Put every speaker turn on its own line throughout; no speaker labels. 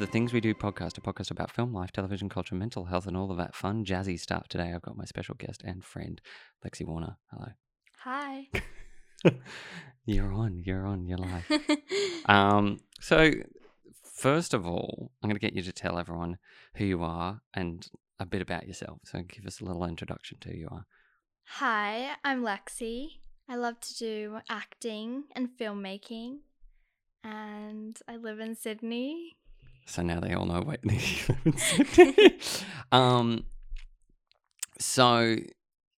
the Things We Do podcast, a podcast about film, life, television, culture, mental health, and all of that fun, jazzy stuff. Today I've got my special guest and friend, Lexi Warner. Hello.
Hi.
You're on, you're on, you're live. um, so, first of all, I'm going to get you to tell everyone who you are and a bit about yourself. So, give us a little introduction to who you are.
Hi, I'm Lexi. I love to do acting and filmmaking, and I live in Sydney.
So now they all know what you live in Sydney. um, so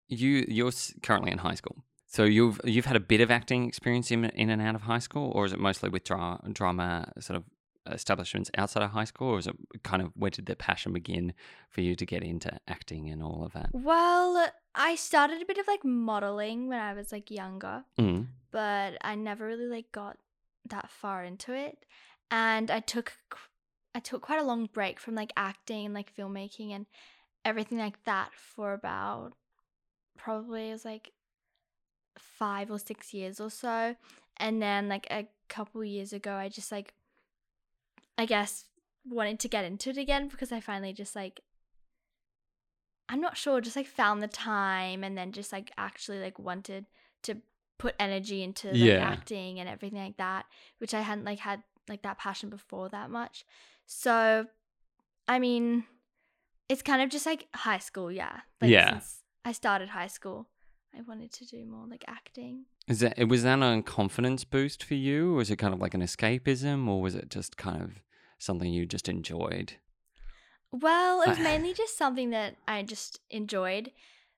you you're currently in high school. So you've you've had a bit of acting experience in in and out of high school, or is it mostly with dra- drama sort of establishments outside of high school, or is it kind of where did the passion begin for you to get into acting and all of that?
Well, I started a bit of like modeling when I was like younger,
Mm.
but I never really like got that far into it. And I took I took quite a long break from like acting and like filmmaking and everything like that for about probably it was like 5 or 6 years or so. And then like a couple years ago I just like I guess wanted to get into it again because I finally just like I'm not sure, just like found the time and then just like actually like wanted to put energy into like
Yeah.
acting and everything like that, which I hadn't like had like that passion before that much. So I mean, it's kind of just like high school, yeah. Like
Yeah.
since I started high school, I wanted to do more like acting.
Is that was that a confidence boost for you, or was it kind of like an escapism, or was it just kind of something you just enjoyed?
Well, it was mainly just something that I just enjoyed.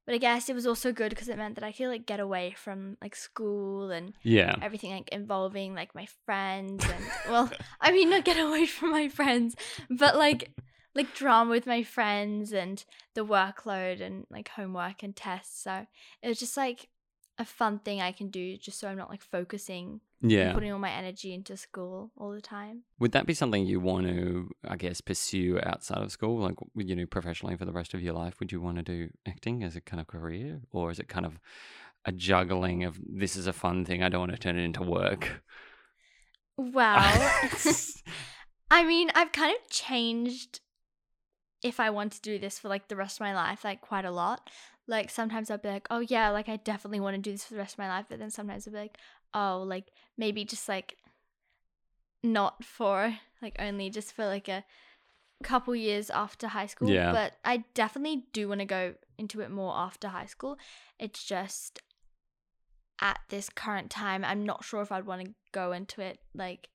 But I guess it was also good because it meant that I could like get away from like school and
Yeah.
everything like involving like my friends and well, I mean not get away from my friends, but like like drama with my friends and the workload and like homework and tests. So it was just like a fun thing I can do just so I'm not like focusing
Yeah.
putting all my energy into school all the time.
Would that be something you want to, I guess, pursue outside of school, like you know, professionally for the rest of your life? Would you want to do acting as a kind of career, or is it kind of a juggling of this is a fun thing, I don't want to turn it into work?
Well, I mean, I've kind of changed if I want to do this for like the rest of my life, like quite a lot. Like sometimes I'll be like, oh yeah, like I definitely want to do this for the rest of my life. But then sometimes I'll be like, oh, like maybe just like not for like only just for like a couple years after high school.
Yeah.
But I definitely do want to go into it more after high school. It's just at this current time, I'm not sure if I'd want to go into it like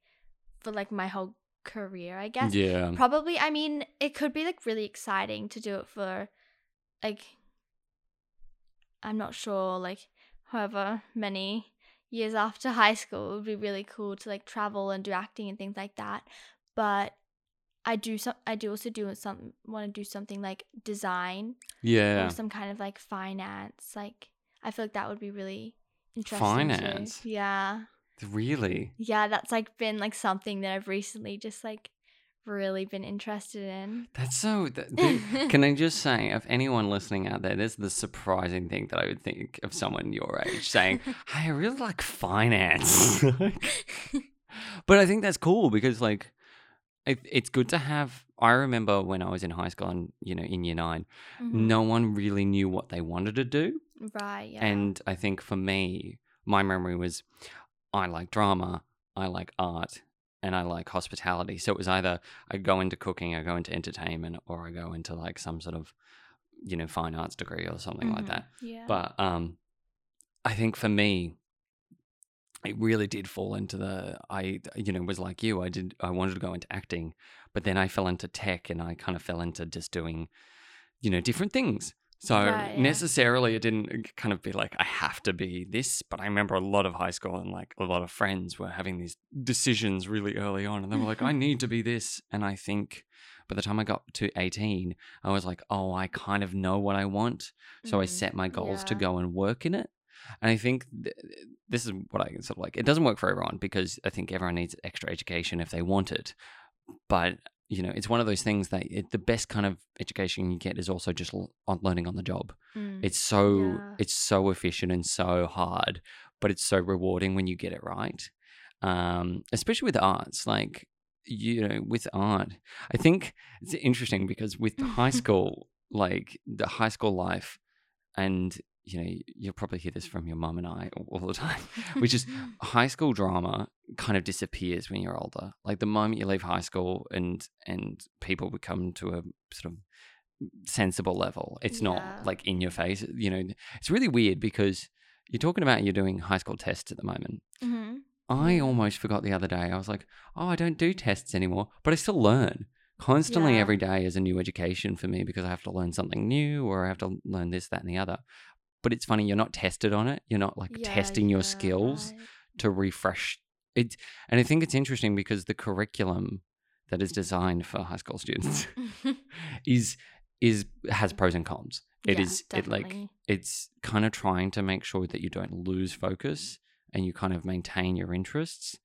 for like my whole career, I guess.
yeah.
Probably, I mean, it could be like really exciting to do it for like I'm not sure, like however many years after high school, it would be really cool to like travel and do acting and things like that. But I do some I do also do some want to do something like design
Yeah.
or some kind of like finance. Like I feel like that would be really interesting.
Finance?
Too. Yeah.
Really?
Yeah, that's like been like something that I've recently just like really been interested in.
That's so. That, can I just say, if anyone listening out there, there's the surprising thing that I would think of someone your age saying, "Hey, I really like finance." but I think that's cool because, like, it, it's good to have. I remember when I was in high school and you know in year 9
Mhm.
no one really knew what they wanted to do,
Right, yeah.
and I think for me, my memory was, I like drama, I like art, and I like hospitality. So it was either I go into cooking, I go into entertainment, or I go into like some sort of, you know, fine arts degree or something like
Mhm.
that.
Yeah.
But um, I think for me, it really did fall into the I you know was like you. I did I wanted to go into acting, but then I fell into tech, and I kind of fell into just doing, you know, different things. So
Right, yeah.
necessarily it didn't kind of be like I have to be this, but I remember a lot of high school and like a lot of friends were having these decisions really early on and they were like I need to be this and I think by the time I got to 18 I was like oh I kind of know what I want so I
Mhm.
set my goals to go and work in it and I think th- this is what I sort of like it doesn't work for everyone because I think everyone needs extra education if they want it but you know it's one of those things that it, the best kind of education you get is also just l- on learning on the job
Mm.
it's so
Yeah.
it's so efficient and so hard, but it's so rewarding when you get it right. Um, especially with arts, like you know, with art, I think it's interesting because with high school, like the high school life, and you know, you'll probably hear this from your mum and I all the time, which is high school drama kind of disappears when you're older. Like the moment you leave high school and and people become to a sort of sensible level, it's
Yeah.
not like in your face. You know, it's really weird because you're talking about you're doing high school tests at the moment.
hmm
I almost forgot the other day. I was like, oh, I don't do tests anymore, but I still learn. Constantly
Yeah.
every day is a new education for me because I have to learn something new or I have to learn this, that, and the other. But it's funny, you're not tested on it. You're not like
Yeah,
testing your
yeah,
skills
right.
to refresh it. And I think it's interesting because the curriculum that is designed for high school students is is has pros and cons. It
Yeah,
is it like it's kind of trying to make sure that you don't lose focus and you kind of maintain your interests,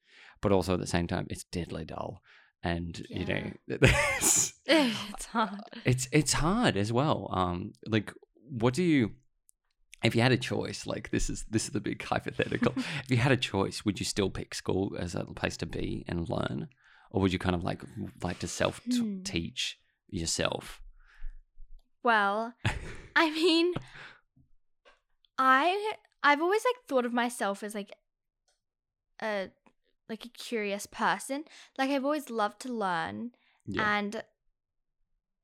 but also at the same time it's deadly dull. And you know, it's,
it's hard.
it's it's hard as well. Um, like, what do you? If you had a choice, like this is this is the big hypothetical. if you had a choice, would you still pick school as a place to be and learn, or would you kind of like like to self
Hmm.
teach yourself?
Well, I mean, I I've always like thought of myself as like a like a curious person. Like I've always loved to learn
Yeah,
and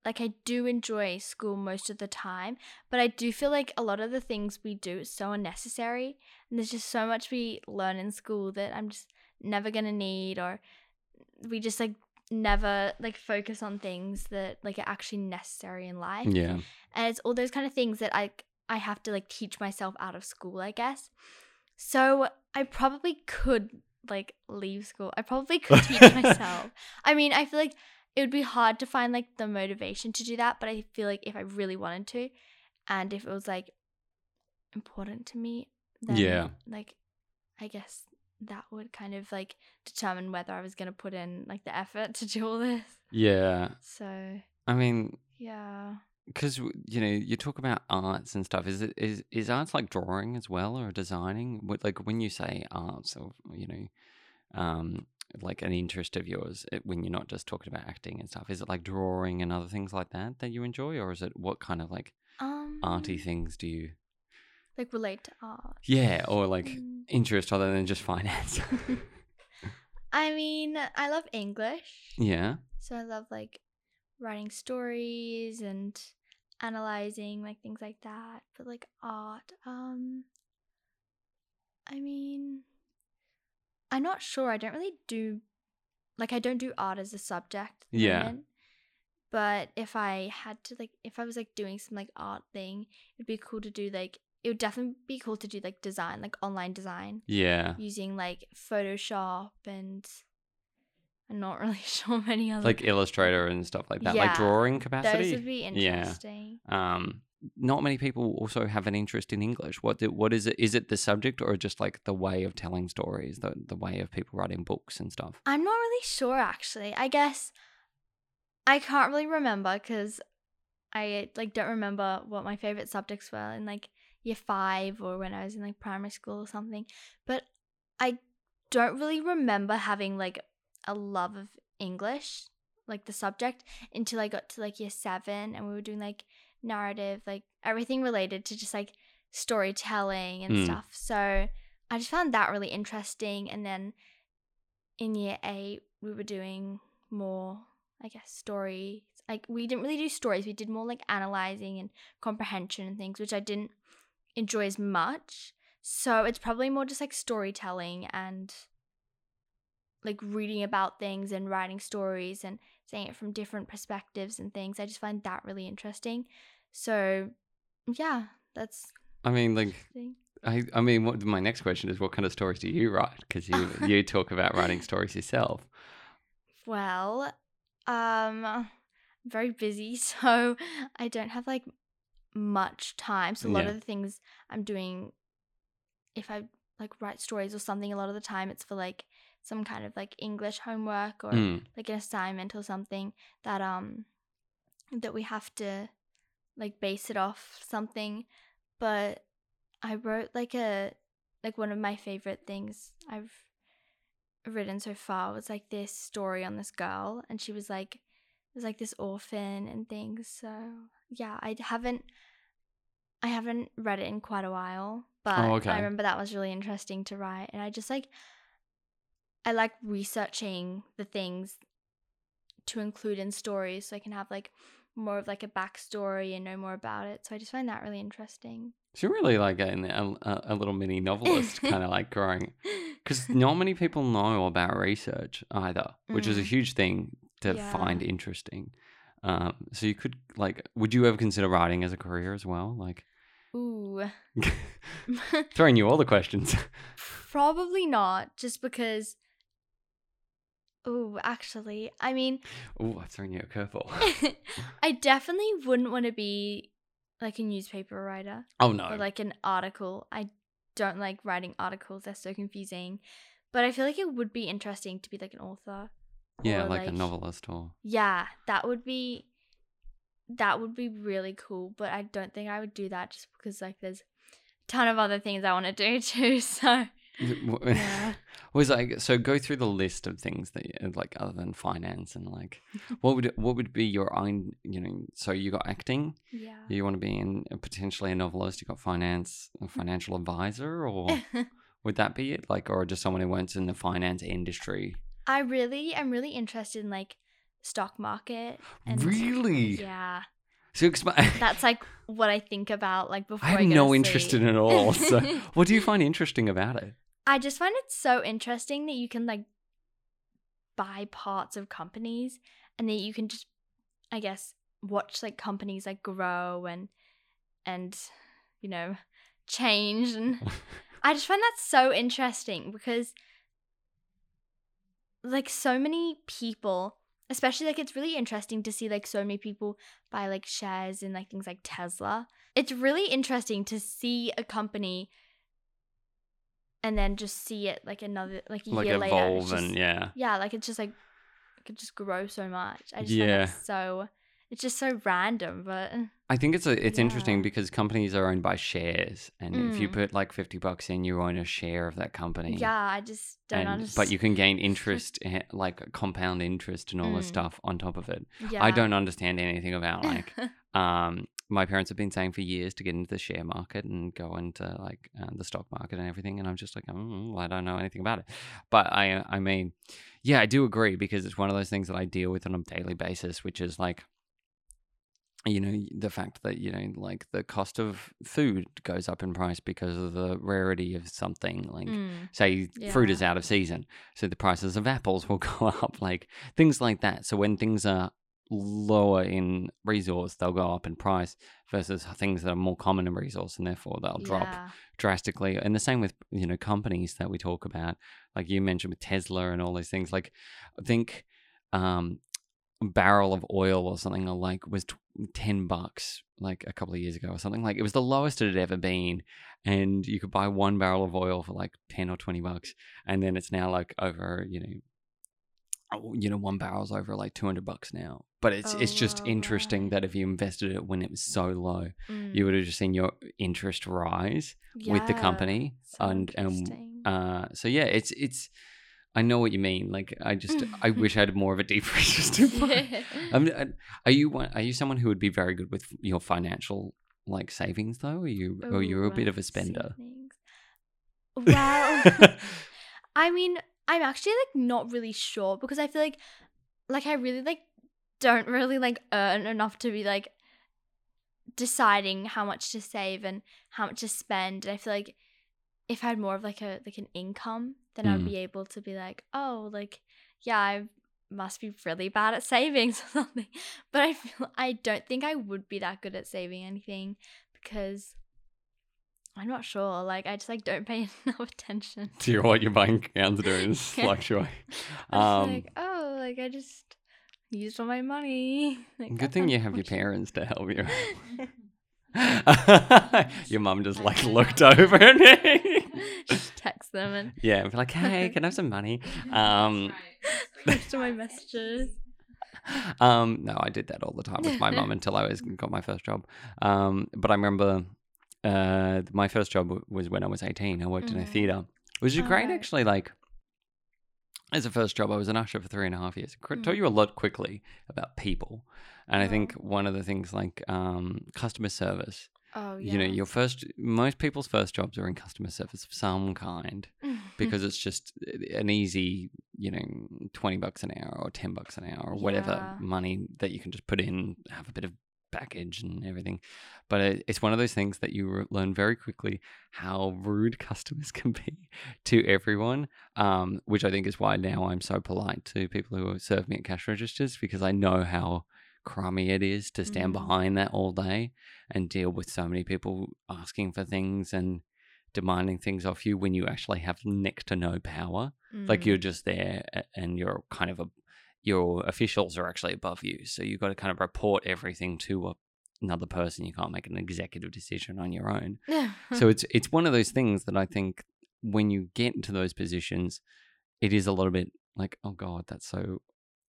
like I do enjoy school most of the time, but I do feel like a lot of the things we do is so unnecessary and there's just so much we learn in school that I'm just never going to need or we just like never like focus on things that like are actually necessary in life
yeah,
and it's all those kind of things that I I have to like teach myself out of school, I guess. So I probably could like leave school. I probably could teach myself. I mean, I feel like it would be hard to find like the motivation to do that, but I feel like if I really wanted to, and if it was like important to me, then
Yeah.
like I guess that would kind of like determine whether I was gonna put in like the effort to do all this.
yeah.
So
I mean,
yeah.
because you know, you talk about arts and stuff. Is it is is arts like drawing as well, or designing? What like when you say arts, or you know, um, like an interest of yours, when you're not just talking about acting and stuff, is it like drawing and other things like that that you enjoy, or is it what kind of like
Um
arty things do you?
like relate to art.
Yeah, or like
Mm.
interest other than just finance.
I mean, I love English.
yeah,
So I love like writing stories and analyzing like things like that. But like art, um I mean I'm not sure. I don't really do like I don't do art as a subject.
Yeah.
moment. But if I had to like if I was like doing some like art thing, it'd be cool to do like it would definitely be cool to do like design, like online design
yeah.
using like Photoshop and I'm not really sure many other
Like Illustrator and stuff like that, like drawing capacity.
those would be
Yeah.
interesting.
um not many people also have an interest in english what do, what is it is it the subject or just like the way of telling stories the the way of people writing books and stuff
I'm not really sure actually. I guess I can't really remember because I like don't remember what my favorite subjects were in like year five or when I was in like primary school or something. But I don't really remember having like a love of English, like the subject, until I got to like year seven and we were doing like narrative, like everything related to just like storytelling and
Mm.
stuff. So I just found that really interesting. And then in year eight, we were doing more, I guess, stories. Like we didn't really do stories. We did more like analyzing and comprehension and things, which I didn't enjoy as much. So it's probably more just like storytelling and like reading about things and writing stories and saying it from different perspectives and things. I just find that really interesting. So yeah, that's
i mean like i i mean what my next question is what kind of stories do you write because you you talk about writing stories yourself
Well, um, I'm very busy, so I don't have like much time. So a lot
Yeah.
of the things I'm doing, if I like write stories or something, a lot of the time it's for like some kind of like English homework or
Mm,
like an assignment or something that um that we have to like base it off something. But I wrote like a like one of my favorite things I've written so far was like this story on this girl, and she was like, it was like this orphan and things. So yeah, I haven't, I haven't read it in quite a while, but
Oh, okay.
I remember that was really interesting to write, and I just like, I like researching the things to include in stories, so I can have like more of like a backstory and know more about it. So I just find that really interesting.
So you're really like a, a, a little mini novelist, kind of like growing. Because not many people know about research either, which is a
Mm.
huge thing to
Yeah.
find interesting. Um, so you could like, would you ever consider writing as a career as well? Like,
Ooh.
throwing you all the questions.
Probably not, just because. Ooh, actually, I mean,
oh, throwing you a curveball.
I definitely wouldn't want to be like a newspaper writer
oh no.
or like an article. I don't like writing articles, they're so confusing. But I feel like it would be interesting to be like an author.
yeah,
or,
like, a novelist or.
Yeah, that would be that would be really cool, but I don't think I would do that just because like there's a ton of other things I want to do too. So, yeah.
Was like so go through the list of things that you- like other than finance and like what would what would be your own you know so you got acting
Yeah.
you want to be in uh, potentially a novelist you got finance a mm-hmm. financial advisor or would that be it? Like or just someone who works in the finance industry?
I really am really interested in like stock market and
really?
yeah.
so explain
That's like what I think about like before
I
I,
have
go
no interest in it at all so what do you find interesting about it
I just find it so interesting that you can like buy parts of companies and that you can just I guess watch like companies like grow and and you know change and I just find that so interesting because like so many people especially like it's really interesting to see like so many people buy like shares in like things like Tesla. It's really interesting to see a company and then just see it like another like a
like
year later. and it's
and yeah
yeah, like it's just like it could just grow so much. I just
Yeah.
so it's just so random, but
I think it's a, it's interesting because companies are owned by shares, and if you
Mm.
put like fifty bucks in, you own a share of that company.
yeah, I just don't
and,
understand.
but you can gain interest, eh, like compound interest and all this
Mm.
stuff on top of it.
yeah.
I don't understand anything about like. um, my parents have been saying for years to get into the share market and go into like uh, the stock market and everything, and I'm just like, mm, I don't know anything about it. But I, I mean, yeah, I do agree because it's one of those things that I deal with on a daily basis, which is like you know the fact that you know like the cost of food goes up in price because of the rarity of something like
Mm,
say fruit is out of season so the prices of apples will go up like things like that so when things are lower in resource they'll go up in price versus things that are more common in resource and therefore they'll drop
yeah.
drastically and the same with you know companies that we talk about like you mentioned with tesla and all these things like i think um a barrel of oil or something like was t- 10 bucks like a couple of years ago or something like it was the lowest it had ever been and you could buy one barrel of oil for like 10 or 20 bucks and then it's now like over you know you know one barrel's over like 200 bucks now. But it's it's just
Oh,
interesting that if you invested it when it was so low
Mm,
you would have just seen your interest rise with the company
so
and and
interesting.
uh so yeah it's it's i know what you mean like i just i wish i had more of a deeper interest in fin- I'm, are you one- are you someone who would be very good with your financial like savings though? Are you or you're a bit of a spender?
savings. Well, I mean, I'm actually like not really sure because I feel like like I really like don't really like earn enough to be like deciding how much to save and how much to spend. And I feel like if I had more of like a like an income, then I'd
Mm.
be able to be like, oh, like yeah, I must be really bad at savings or something. But I feel I don't think I would be that good at saving anything because I'm not sure. Like I just like don't pay enough attention.
to your what your bank accounts doing is fluctuate
just
um
like, oh, like I just used all my money. Like,
good thing you have your parents to help you your mum just like looked over and
just text them and
yeah be like hey can i have some money um
all my messages.
um, no, I did that all the time with my mum until I was got my first job. Um, but I remember uh, my first job w- was when I was eighteen. I worked in a
Mhm.
theater, which is
Oh,
great
right.
actually. Like, as a first job, I was an usher for three and a half years. Could tell
Mm.
you a lot quickly about people, and I think
Oh.
one of the things like um, customer service.
Oh yeah.
You know, your first most people's first jobs are in customer service of some kind because it's just uh, an easy, you know, twenty bucks an hour or ten bucks an hour or whatever money that you can just put in, have a bit of package and everything. But it, it's one of those things that you learn very quickly how rude customers can be to everyone, um, which I think is why now I'm so polite to people who serve me at cash registers because I know how crummy it is to stand
Mhm.
behind that all day and deal with so many people asking for things and demanding things off you when you actually have next to no power. Like
Mm.
you're just there and you're kind of a your officials are actually above you. So you've got to kind of report everything to a, another person. You can't make an executive decision on your own. so it's it's one of those things that I think when you get into those positions, it is a little bit like, oh god, that's so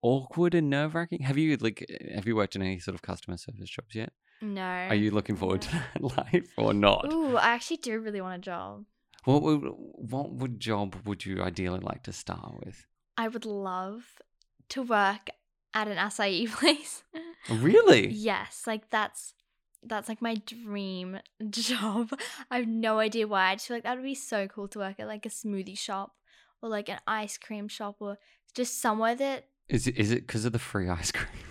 awkward and nerve wracking. Have you like eh, have you worked in any sort of customer service jobs yet?
no.
Are you looking forward to that life or not?
Ooh, I actually do really want a job.
What would what would job would you ideally like to start with?
I would love to work at an acai place.
Really?
yes, like that's that's like my dream job. I have no idea why. I just feel like that would be so cool to work at like a smoothie shop or like an ice cream shop or just somewhere that
Is it is it because of the free ice cream?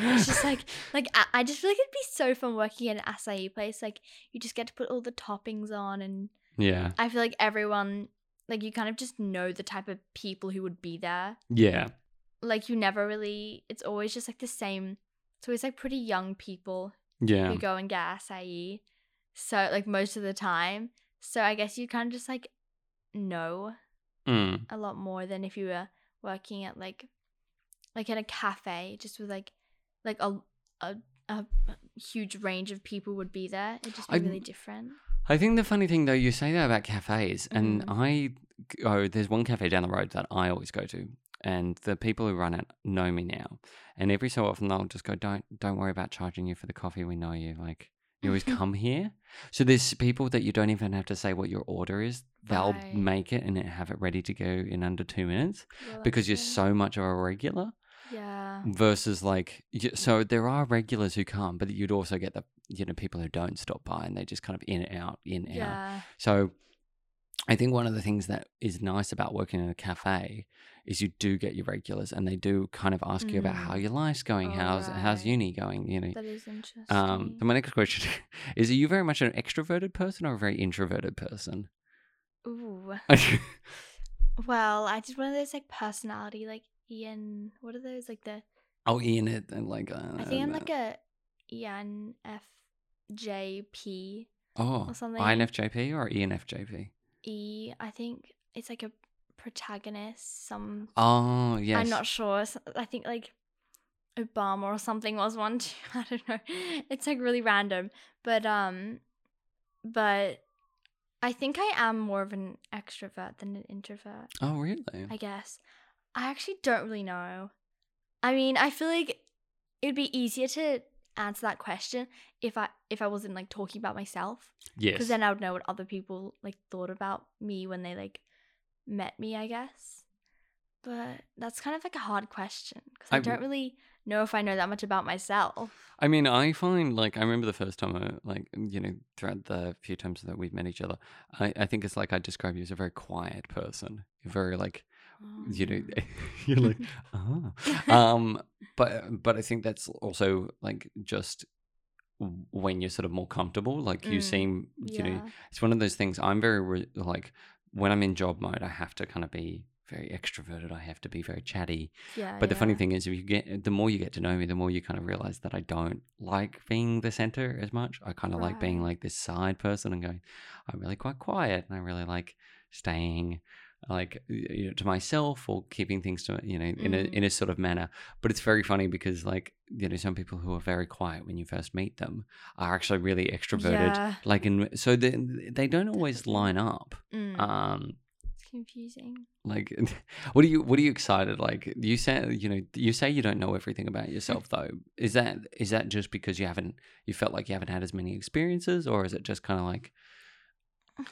Yes.
It's just like like I, I just feel like it'd be so fun working at an acai place. Like you just get to put all the toppings on and
yeah,
I feel like everyone like you kind of just know the type of people who would be there.
yeah,
Like you never really it's always just like the same it's always like pretty young people
yeah.
who go and get acai. So like most of the time. So I guess you kind of just like know
Mm.
a lot more than if you were working at like like in a cafe just with like like a a, a huge range of people would be there. It'd just be
I-
really different.
I think the funny thing though, you say that about cafes, and
Mm.
I go. There's one cafe down the road that I always go to, and the people who run it know me now. And every so often they'll just go, "Don't don't worry about charging you for the coffee. We know you. Like you always come here." So there's people that you don't even have to say what your order is. They'll
Right.
make it and have it ready to go in under two minutes
Well,
because
that's
you're so much of a regular.
yeah.
versus like y- so there are regulars who come but you'd also get the you know people who don't stop by and they just kind of in and out in and out
Yeah.
so i think one of the things that is nice about working in a cafe is you do get your regulars and they do kind of ask you about how
Mm.
your life's going
Oh,
how's how's uni going you know
That is interesting.
um so my next question is are you very much an extroverted person or a very introverted person
Ooh. Well, I did one of those like personality like Ian. What are those like the?
oh ian it and like uh,
I think I'm like a ENFJP
oh
or something.
infjp or enfjp
E. I think it's like a protagonist. Some
oh yes
I'm not sure. I think like Obama or something was one too. I don't know. It's like really random, but um, but I think I am more of an extrovert than an introvert.
oh really
I guess. I actually don't really know. I mean, I feel like it'd be easier to answer that question if I if I wasn't like talking about myself
yes
because then I would know what other people like thought about me when they like met me, I guess. But that's kind of like a hard question because I,
I-
don't really know if I know that much about myself.
I mean, I find like I remember the first time, I, like you know, throughout the few times that we've met each other, I, I think it's like I describe you as a very quiet person. You're very like you know,
Um,
you're like oh, um, but but I think that's also like just when you're sort of more comfortable. Like you
Mm,
seem, you know, it's one of those things. I'm very re- like when I'm in job mode, I have to kind of be very extroverted. I have to be very chatty.
yeah.
But the funny thing is, if you get the more you get to know me, the more you kind of realize that I don't like being the center as much. I kind of like being like this side person and going, I'm really quite quiet, and I really like staying like you know, to myself or keeping things to you know in a
Mm.
in a sort of manner. But it's very funny because like you know some people who are very quiet when you first meet them are actually really extroverted.
Yeah.
Like in so they they don't always line up.
Mm,
Um,
it's confusing.
like, what are you? What are you excited? Like, you say, you know, you say you don't know everything about yourself, though. Is that is that just because you haven't, you felt like you haven't had as many experiences, or is it just kind of like,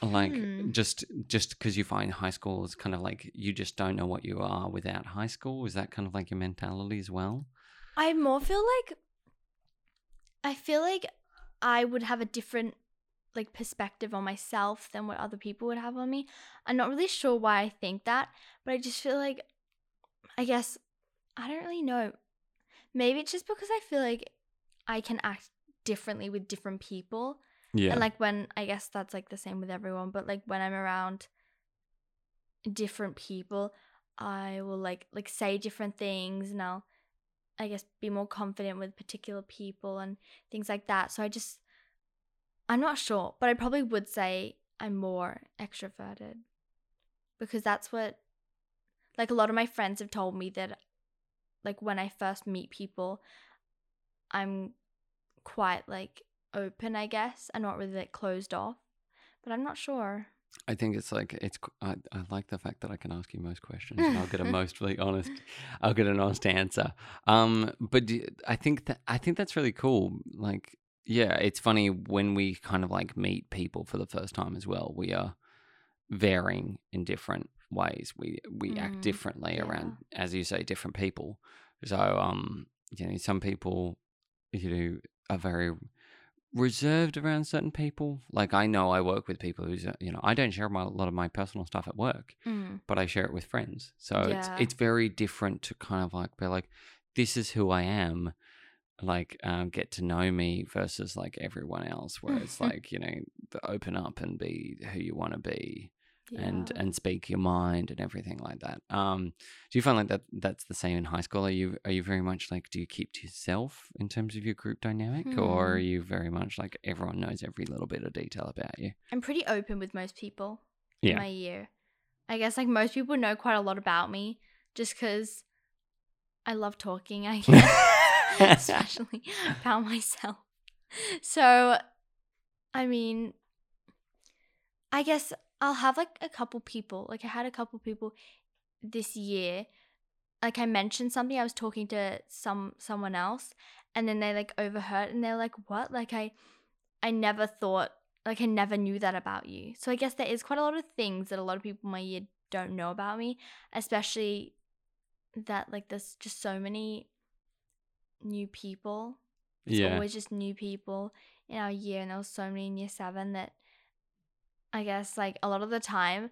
Like
Hmm.
just just because you find high school is kind of like you just don't know what you are without high school. Is that kind of like your mentality as well?
I more feel like I feel like I would have a different like perspective on myself than what other people would have on me. I'm not really sure why I think that, but I just feel like I guess I don't really know. Maybe it's just because I feel like I can act differently with different people.
Yeah.
And like when I guess that's like the same with everyone, but like when I'm around different people, I will like like say different things and I'll I guess be more confident with particular people and things like that. So I just I'm not sure, but I probably would say I'm more extroverted. Because that's what like a lot of my friends have told me that like when I first meet people, I'm quite like open, I guess. I'm not really like closed off. But I'm not sure.
I think it's like it's. I, I like the fact that I can ask you most questions and I'll get a mostly honest. I'll get an honest answer. Um, but do- I think that I think that's really cool. Like, yeah, it's funny when we kind of like meet people for the first time as well. We are varying in different ways. We we act
Mm,
differently
yeah.
around, as you say, different people. So, um, you know, some people, you know, are very reserved around certain people. Like I know I work with people who's, uh, you know, I don't share my, a lot of my personal stuff at work,
Mm.
but I share it with friends. So
Yeah.
it's it's very different to kind of like be like, this is who I am. Like um, get to know me versus like everyone else, where it's like you know, open up and be who you want to be
Yeah.
and speak your mind and everything like that. Um, do you find like that that's the same in high school? Are you are you very much like do you keep to yourself in terms of your group dynamic, or are
Hmm.
you very much like everyone knows every little bit of detail about you?
I'm pretty open with most people in
Yeah,
my year. I guess like most people know quite a lot about me just because I love talking, I guess, especially about myself. So, I mean, I guess I'll have like a couple people. Like I had a couple people this year. Like I mentioned something, I was talking to some someone else, and then they like overheard, and they're like, "What?" Like I, I never thought, like I never knew that about you. So I guess there is quite a lot of things that a lot of people in my year don't know about me, especially that like there's just so many new people it's
yeah,
always just new people in our year and there was so many in year seven that i guess like a lot of the time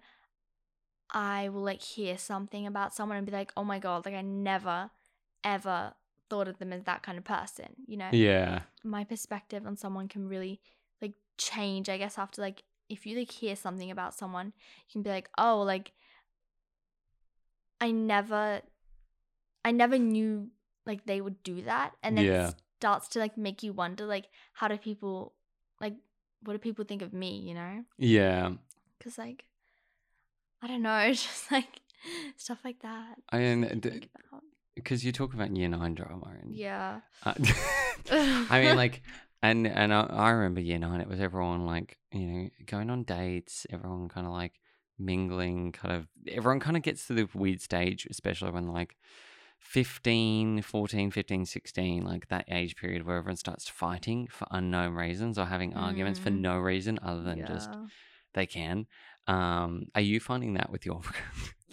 i will like hear something about someone and be like oh my god like i never ever thought of them as that kind of person you know
yeah,
my perspective on someone can really like change i guess after like if you like hear something about someone you can be like oh like i never i never knew like they would do that and then
Yeah.
it starts to like make you wonder like how do people like what do people think of me you know
yeah.
because like i don't know it's just like stuff like that
I mean, d- because you talk about year nine drama and
yeah
Uh, I mean, like, and and I, I remember year nine. It was everyone like you know going on dates. Everyone kind of like mingling. Kind of everyone kind of gets to the weird stage, especially when like 15, 14, 15, 16, like that age period where everyone starts fighting for unknown reasons or having arguments for
Mm.
no reason other than just they can. Um, are you finding that with your?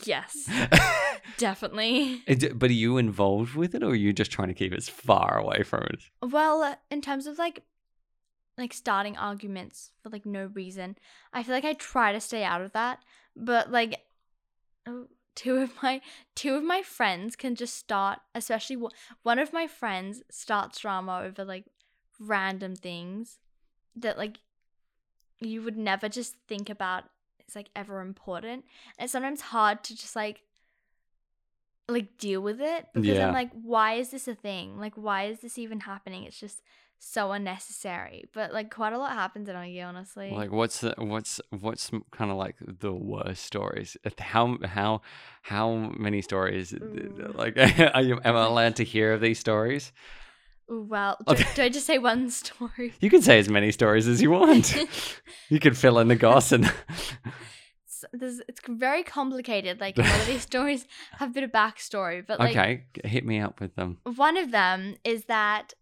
yes definitely
but are you involved with it, or are you just trying to keep as far away from it?
Well, uh, in terms of like like starting arguments for like no reason, I feel like I try to stay out of that, but like oh, two of my two of my friends can just start, especially one- of my friends starts drama over like random things that like you would never just think about it's like ever important. And it's sometimes hard to just like like deal with it because
Yeah.
I'm like, why is this a thing? Like, why is this even happening? It's just so unnecessary. But like, quite a lot happens in our year, honestly.
Like what's the what's what's kind of like the worst stories? How how how many stories?
Ooh.
Like are you am I allowed to hear of these stories?
Well, do, do I just say one story?
You can say as many stories as you want. you can fill in the goss and
it's, it's very complicated. Like a lot of these stories have a bit of backstory, but like
okay, hit me up with them.
one of them is that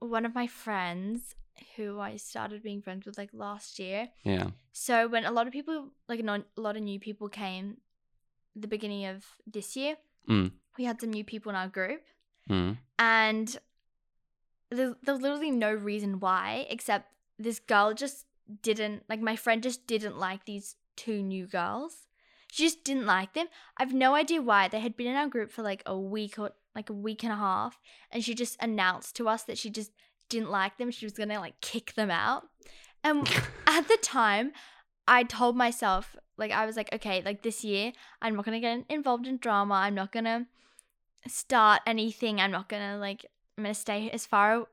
one of my friends who I started being friends with like last year.
Yeah.
So when a lot of people, like a lot of new people came, the beginning of this year,
Mm.
we had some new people in our group,
Mm.
and there's, there's literally no reason why except this girl just didn't like my friend just didn't like these two new girls. She just didn't like them. I've no idea why. They had been in our group for like a week or like a week and a half, and she just announced to us that she just didn't like them. She was gonna like kick them out. And at the time, I told myself, like, I was like, okay, like this year, I'm not gonna get involved in drama. I'm not gonna start anything. I'm not gonna like, I'm gonna stay as far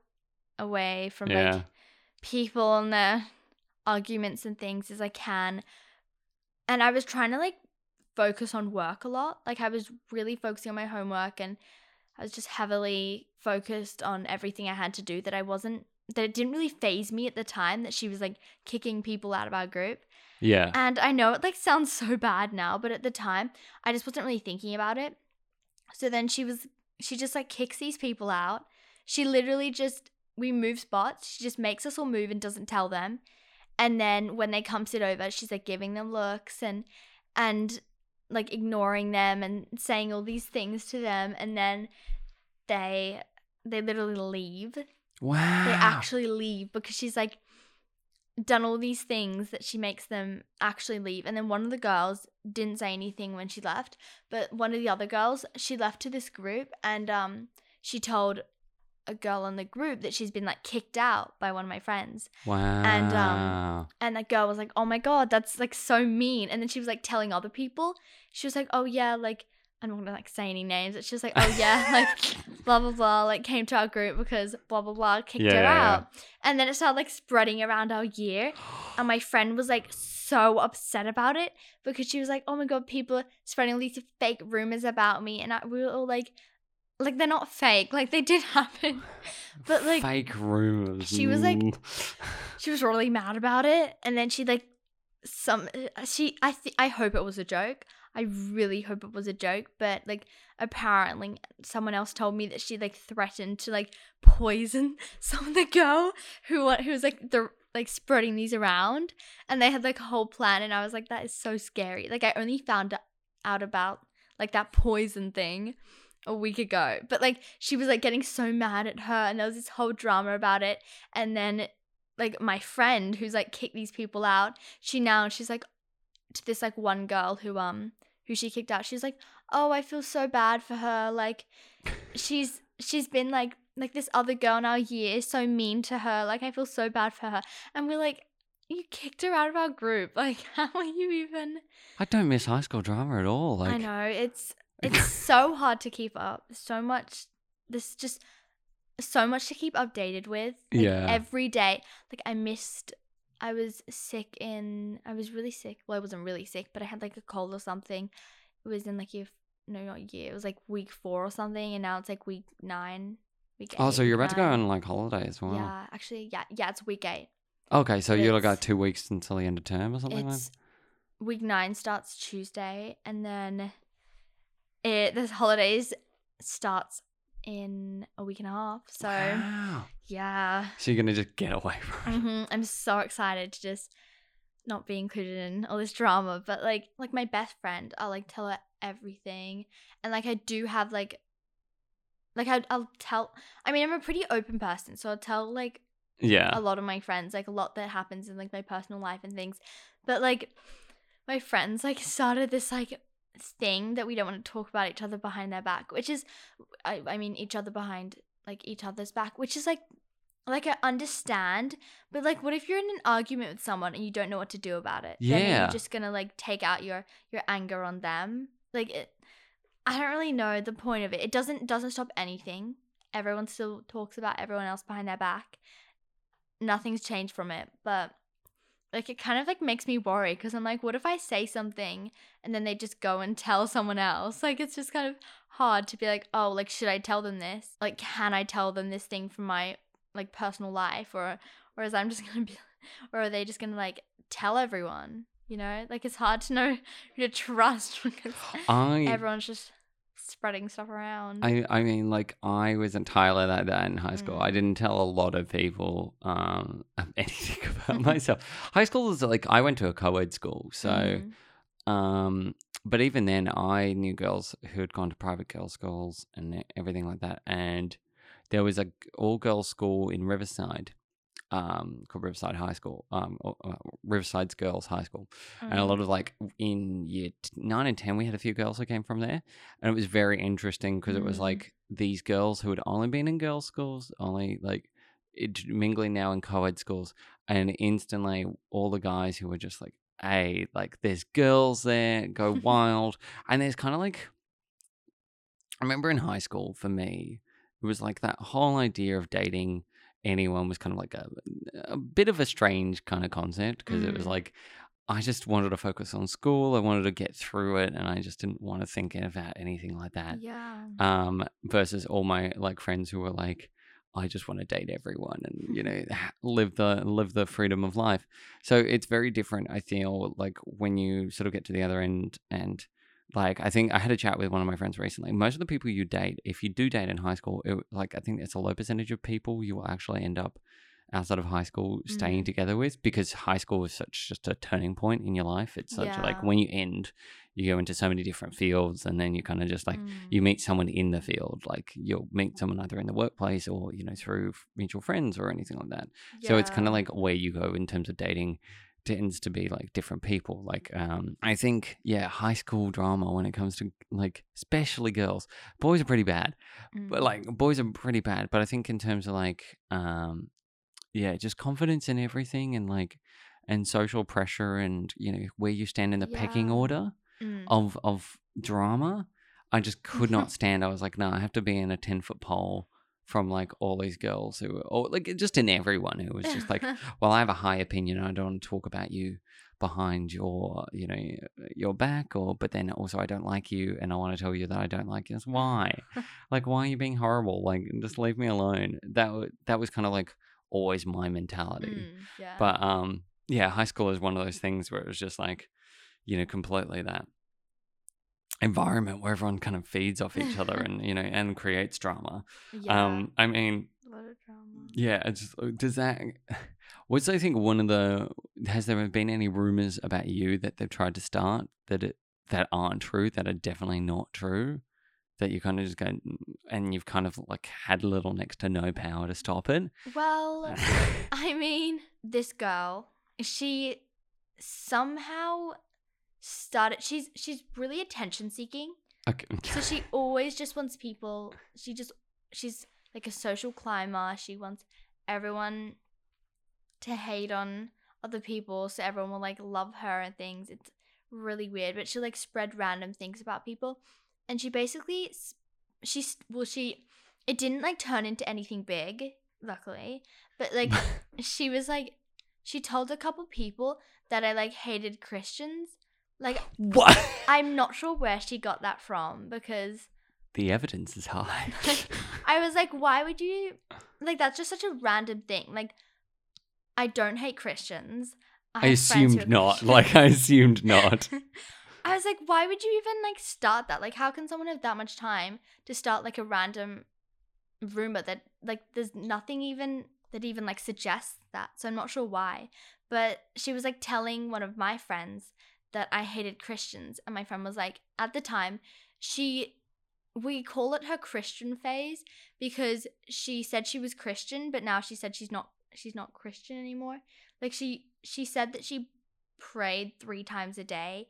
away from
Yeah.
like people and their arguments and things as I can. And I was trying to like focus on work a lot. Like, I was really focusing on my homework and I was just heavily focused on everything I had to do that I wasn't that it didn't really phase me at the time that she was like kicking people out of our group.
Yeah.
And I know it like sounds so bad now, but at the time I just wasn't really thinking about it. So then she was she just like kicks these people out. She literally just we move spots. She just makes us all move and doesn't tell them. And then when they come sit over, she's like giving them looks and and like ignoring them and saying all these things to them and then they they literally leave
Wow.
they actually leave because she's like done all these things that she makes them actually leave and then one of the girls didn't say anything when she left but one of the other girls she left to this group and um she told a girl in the group that she's been like kicked out by one of my friends.
Wow.
and, um, and that girl was like oh my god that's like so mean. And then she was like telling other people. She was like oh yeah like i'm not gonna like say any names but she was like oh yeah like blah blah blah like came to our group because blah blah blah kicked
Yeah,
her
yeah, yeah.
out. And then it started like spreading around our year. And my friend was like so upset about it because she was like oh my god people are spreading these fake rumors about me. And I, we were all like like they're not fake. Like they did happen but like
fake rumors.
she was like- she was really mad about it and then she like some she i th- i hope it was a joke. I really hope it was a joke but like apparently someone else told me that she like threatened to like poison some of the girl who who was like the like spreading these around and they had like a whole plan and i was like that is so scary. Like i only found out about like that poison thing a week ago but like she was like getting so mad at her and there was this whole drama about it and then like my friend who's like kicked these people out she now she's like to this like one girl who um who she kicked out she's like oh i feel so bad for her like she's she's been like like this other girl in our year is so mean to her like i feel so bad for her and we're like you kicked her out of our group like how are you even
I don't miss high school drama at all. Like,
i know it's it's so hard to keep up. So much this just so much to keep updated with like,
Yeah.
every day. Like i missed i was sick in i was really sick. Well i wasn't really sick but i had like a cold or something. It was in like year no not year. It was like week four or something and now it's like week nine week
Oh, so you're about to go on like holiday as well.
yeah actually yeah yeah it's week eight.
Okay, so you're like got two weeks until the end of term or something like
it's week nine starts tuesday and then it the holidays starts in a week and a half so
Wow.
yeah
So you're gonna just get away from it.
hmm I'm so excited to just not be included in all this drama. But like, like my best friend, I'll like tell her everything, and like I do have like, like I, I'll tell. I mean, I'm a pretty open person, so I'll tell like
Yeah.
a lot of my friends like a lot that happens in like my personal life and things. But like, my friends like started this like thing that we don't want to talk about each other behind their back, which is, I, I mean, each other behind like each other's back, which is like like I understand, but like what if you're in an argument with someone and you don't know what to do about it? Then
Yeah.
you just gonna like take out your your anger on them? Like it I don't really know the point of it. It doesn't doesn't stop anything. Everyone still talks about everyone else behind their back. Nothing's changed from it, but like it kind of like makes me worry because I'm like, what if I say something and then they just go and tell someone else? Like it's just kind of hard to be like, oh, like should I tell them this? Like, can I tell them this thing from my like personal life, or or is I'm just gonna be, or are they just gonna like tell everyone? You know, like it's hard to know who to trust because
I
everyone's just spreading stuff around.
I, I mean, like I was entirely like that in high school. I
Mm.
didn't tell a lot of people um, anything about myself. High school was like I went to a co-ed school, so
Mhm.
um, but even then, I knew girls who had gone to private girls' schools and everything like that. And there was a all girls school in Riverside, um, called Riverside High School, um, or, uh, Riverside's Girls High School, and a
Mm.
lot of like in year t- nine and ten, we had a few girls who came from there, and it was very interesting because it was
Mm.
like these girls who had only been in girls' schools, only like it, mingling now in co-ed schools, and instantly all the guys who were just like, "Hey, like there's girls there, go wild," and there's kind of like, I remember in high school for me, it was like that whole idea of dating anyone was kind of like a, a bit of a strange kind of concept because it was
Mm.
like I just wanted to focus on school. I wanted to get through it, and I just didn't want to think about anything like that.
yeah.
Um, versus all my like friends who were like, I just want to date everyone and you know live the live the freedom of life. So it's very different. I feel like when you sort of get to the other end and like I think I had a chat with one of my friends recently. Most of the people you date, if you do date in high school, it, like I think it's a low percentage of people you will actually end up outside of high school staying
Mm.
together with because high school is such just a turning point in your life. It's such a, like when you end, you go into so many different fields, and then you kind of just like
Mm.
you meet someone in the field like you'll meet someone either in the workplace or you know through mutual friends or anything like that so it's kind of like where you go in terms of dating tends to be like different people like um i think yeah high school drama when it comes to like especially girls boys are pretty bad but
Mm.
like boys are pretty bad but i think in terms of like um yeah just confidence in everything and like and social pressure and you know where you stand in the pecking order
Mm.
of of drama. I just could not stand. I was like, no, I have to be in a ten foot pole from like all these girls who, were, or like just in everyone who was just like, well, I have a high opinion. I don't want to talk about you behind your, you know, your back, or but then also I don't like you, and I want to tell you that I don't like you. It's why, like, why are you being horrible? Like, just leave me alone. That that was kind of like always my mentality.
Mm, yeah.
But um, yeah, high school is one of those things where it was just like, you know, completely that environment where everyone kind of feeds off each other and you know and creates drama.
yeah.
Um, I mean,
a lot of drama.
yeah, it's does that. What's I think one of the has there been any rumors about you that they've tried to start that it that aren't true that are definitely not true that you kind of just go and you've kind of like had little next to no power to stop it.
Well, I mean, this girl, she somehow started she's she's really attention seeking.
okay.
So she always just wants people she just she's like a social climber. She wants everyone to hate on other people so everyone will like love her and things. It's really weird, but she like spread random things about people. And she basically she well she it didn't like turn into anything big, luckily. But like she was like she told a couple people that I like hated Christians. Like
what?
I'm not sure where she got that from because
the evidence is high.
I was like, why would you like that's just such a random thing. Like I don't hate Christians.
I
who
assumed not.
Christian.
Like I assumed not.
I was like, why would you even like start that? Like how can someone have that much time to start like a random rumor that like there's nothing even that even like suggests that. So I'm not sure why. But she was like telling one of my friends that I hated Christians and my friend was like at the time she we call it her Christian phase because she said she was Christian but now she said she's not she's not Christian anymore. Like she she said that she prayed 3 times a day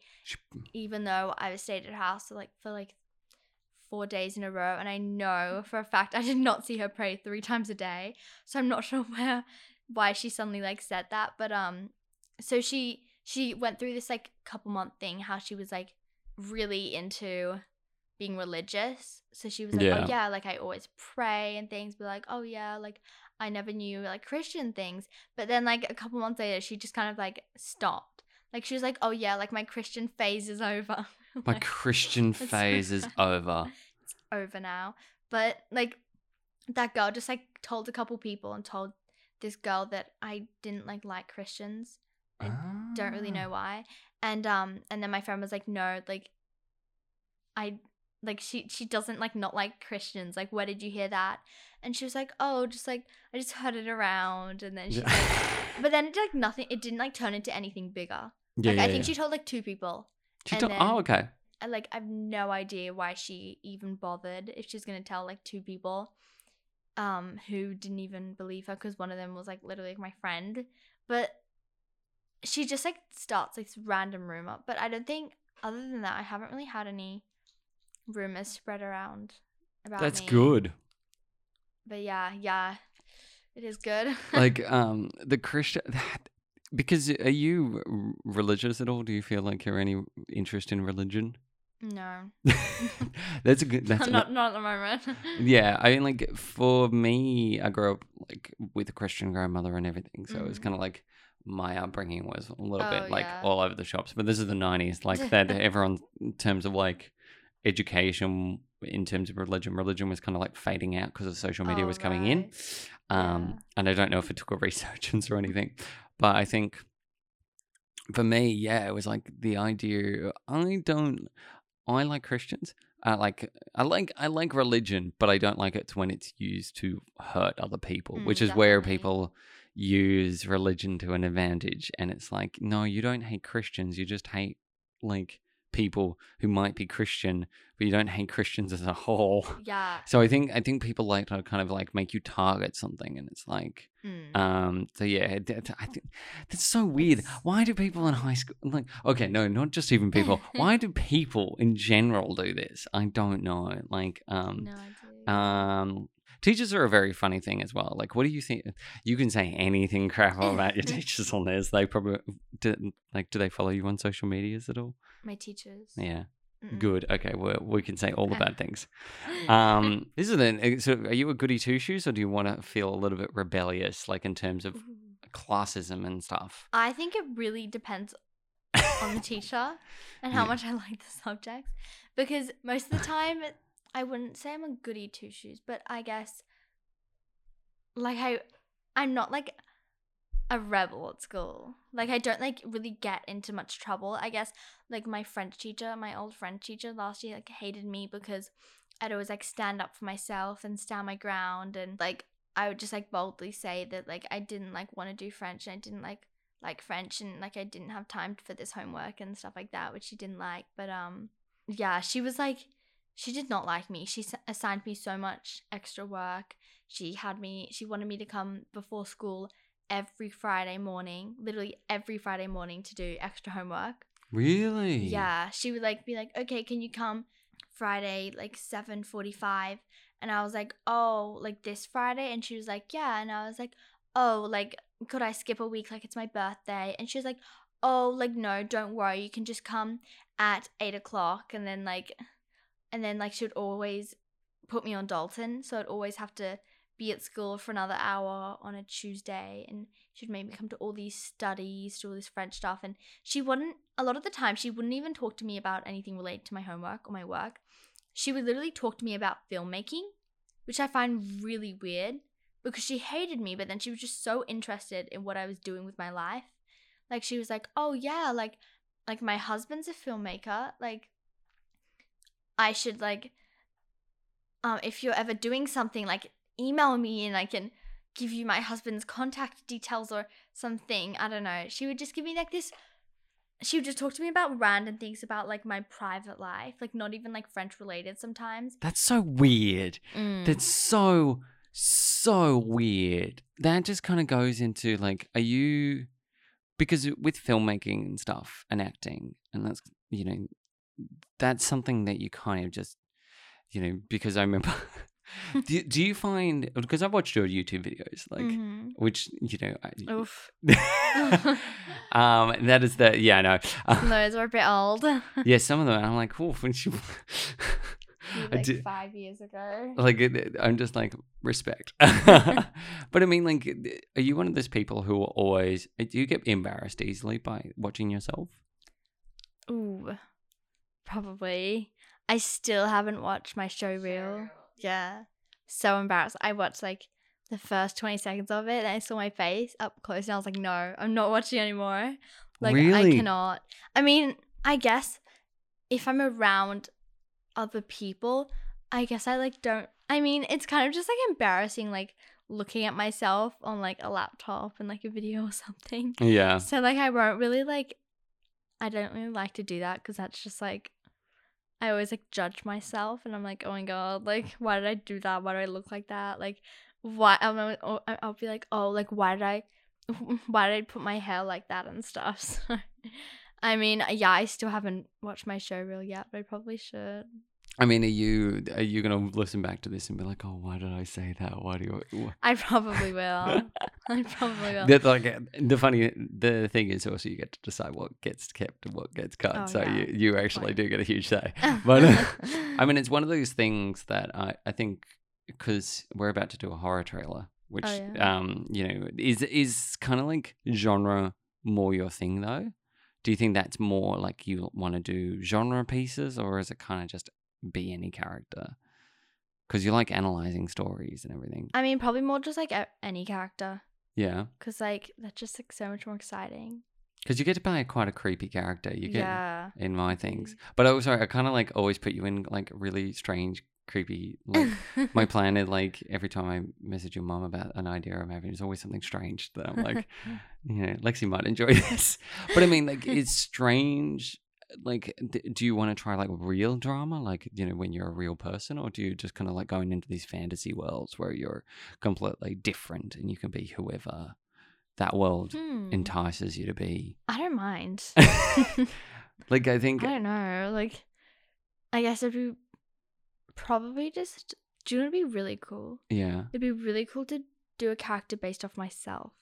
even though I was stayed at her house for like for like four days in a row, and I know for a fact I did not see her pray three times a day. So I'm not sure where why she suddenly like said that, but um, so she she went through this like couple month thing how she was like really into being religious. So she was like, oh,
Yeah.
oh yeah, like I always pray and things, but like oh yeah, like I never knew like Christian things. But then like a couple months later, she just kind of like stopped. Like she was like, "Oh yeah, like my Christian phase is over.
My Christian phase is over.
it's over now." But like that girl just like told a couple people and told this girl that I didn't like like Christians. I Don't really
Ah.
know why. And um and then my friend was like, "No, like I like she she doesn't like not like Christians. Like, where did you hear that? And she was like, oh, just like I just heard it around, and then she's
Yeah.
like, but then it like nothing. It didn't like turn into anything bigger.
yeah,
like
yeah,
I think
yeah.
she told like two people.
She told- oh, okay.
I like I've no idea why she even bothered if she's gonna tell like two people um who didn't even believe her because one of them was like literally like my friend but she just like starts like this random rumor but I don't think other than that I haven't really had any rumors spread around about
That's
me.
good.
but yeah yeah it is good
like um the christian because are you religious at all do you feel like you're any interest in religion
no
that's a good that's
I'm
a-
not not at the moment
yeah i mean like for me i grew up like with a christian grandmother and everything so it was
Mhm.
kind of like my upbringing was a little
Oh,
bit like
yeah.
all over the shops but this is the 90s like that everyone in terms of like education in terms of religion religion was kind of like fading out because of social media
Oh,
was coming in um,
Yeah.
and I don't know if it took a resurgence or anything, but I think for me, yeah, it was like the idea. I don't. I like Christians. I like. I like. I like religion, but I don't like it when it's used to hurt other people,
Mm,
which is where people use religion to an advantage. And it's like, no, you don't hate Christians. You just hate like people who might be Christian, but you don't hate Christians as a whole.
yeah
So I think I think people like to kind of like make you target something, and it's like,
Mm.
um, so yeah, I think that's so weird. Why do people in high school like? Okay, no, not just even people. Why do people in general do this? I don't know. Like, um,
no
um, teachers are a very funny thing as well. Like, what do you think? You can say anything crap about your teachers on this. They probably do, like. Do they follow you on social medias at all?
my teachers
Yeah,
Mm-mm.
good. Okay, we we can say all the bad things. Um, this is then. So, are you a goody two shoes, or do you want to feel a little bit rebellious, like in terms of classism and stuff?
I think it really depends on the teacher and how
Yeah.
much I like the subjects. Because most of the time, I wouldn't say I'm a goody two shoes, but I guess, like I, I'm not like a rebel at school. Like I don't like really get into much trouble. I guess like my French teacher, my old French teacher last year, like hated me because I'd always like stand up for myself and stand my ground and like I would just like boldly say that like I didn't like want to do French and I didn't like like French and like I didn't have time for this homework and stuff like that, which she didn't like. But um, yeah, she was like, she did not like me. She assigned me so much extra work. She had me. She wanted me to come before school every Friday morning, literally every Friday morning to do extra homework.
Really?
Yeah, she would like be like, "Okay, can you come Friday like 7:45?" And I was like, "Oh, like this Friday?" And she was like, "Yeah." And I was like, "Oh, like could I skip a week like it's my birthday?" And she was like, "Oh, like no, don't worry. You can just come at 8 o'clock." And then like and then like she would always put me on Dalton, so I'd always have to be at school for another hour on a Tuesday and she'd make me come to all these studies, to all this French stuff and she wouldn't a lot of the time she wouldn't even talk to me about anything related to my homework or my work. She would literally talk to me about filmmaking, which I find really weird because she hated me, but then she was just so interested in what I was doing with my life. Like she was like, "Oh yeah, like like my husband's a filmmaker. Like I should like um if you're ever doing something like email me and I can give you my husband's contact details or something. I don't know. She would just give me like this she would just talk to me about random things about like my private life, like not even like French related sometimes.
That's so weird.
Mm.
That's so so weird. That just kind of goes into like, are you because with filmmaking and stuff and acting, and that's you know, that's something that you kind of just you know because I remember. do, do you find because I've watched your YouTube videos like
Mhm.
which you know I,
Oof.
um that is the yeah I know Uh,
Those are a bit old.
yeah some of them I'm like oh when she.
Like
did-
five years ago.
like I'm just like respect. but I mean, like, are you one of those people who are always do you get embarrassed easily by watching yourself?
Ooh, probably. I still haven't watched my show reel. Yeah, so embarrassed. I watched like the first twenty seconds of it, and I saw my face up close, and I was like, "No, I'm not watching anymore." Like I cannot. I mean, I guess if I'm around other people, I guess I like don't. I mean, it's kind of just like embarrassing, like looking at myself on like a laptop and like a video or something.
Yeah.
So like I won't really like. I don't really like to do that because that's just like. I always like judge myself and I'm like, oh my god, like why did I do that? Why do I look like that? Like, why? I'm, oh, I'll be like, oh, like why did I, why did I put my hair like that and stuff? So, I mean, yeah, I still haven't watched my show reel yet, but I probably should.
I mean, are you are you gonna listen back to this and be like, oh, why did I say that? Why do you? wh-"
I probably will. I probably will.
That's like the funny the thing is also you get to decide what gets kept and what gets cut.
Oh,
so
yeah.
you you actually
Fine.
do get a huge say. But uh, I mean, it's one of those things that I I think because we're about to do a horror trailer, which
Oh, yeah.
um you know is is kind of like genre more your thing though. Do you think that's more like you want to do genre pieces, or is it kind of just be any character? Because you like analyzing stories and everything.
I mean, probably more just like a- any character,
Yeah,
because like that's just like so much more exciting.
because you get to play quite a creepy character. You get
yeah.
in my things. But oh, sorry, I kind of like always put you in like really strange, creepy. Like my plan is like every time I message your mom about an idea I'm having, there's always something strange that I'm like, you know, Lexi might enjoy this. But I mean, like, it's strange. Like, do you want to try like real drama, like you know, when you're a real person, or do you just kind of like going into these fantasy worlds where you're completely different and you can be whoever that world
Hmm.
entices you to be?
I don't mind.
like, I think
I don't know. Like, I guess it'd be probably just. Do you know what'd be really cool?
yeah.
It'd be really cool to do a character based off myself.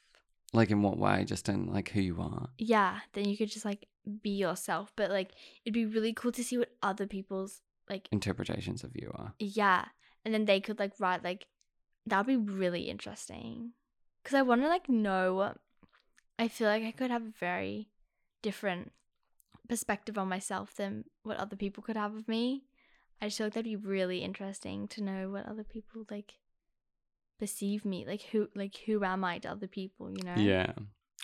Like in what way? Just in like who you are.
Yeah, then you could just like be yourself. But like, it'd be really cool to see what other people's like.
Interpretations of you are.
Yeah, and then they could like write like. That'd be really interesting. Cause I want to like know. I feel like I could have a very different perspective on myself than what other people could have of me. I just feel like that'd be really interesting to know what other people like perceive me like who like who am I to other people you know
Yeah.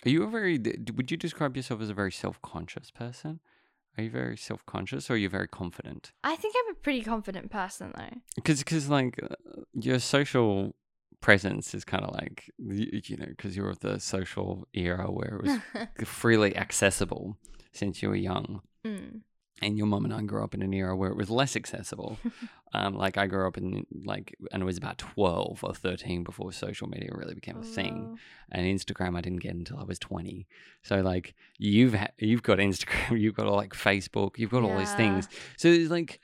Are you a very? Would you describe yourself as a very self-conscious person? Are you very self-conscious, or are you very confident?
I think I'm a pretty confident person though
Because, because like uh, your social presence is kind of like you, you know, because you're of the social era where it was freely accessible since you were young.
mm.
And your mum and I grew up in an era where it was less accessible. um, like I grew up in like, and it was about twelve or thirteen before social media really became a thing.
Oh.
And Instagram I didn't get until I was twenty. So like you've ha- you've got Instagram, you've got like Facebook, you've got all these things. So it's like,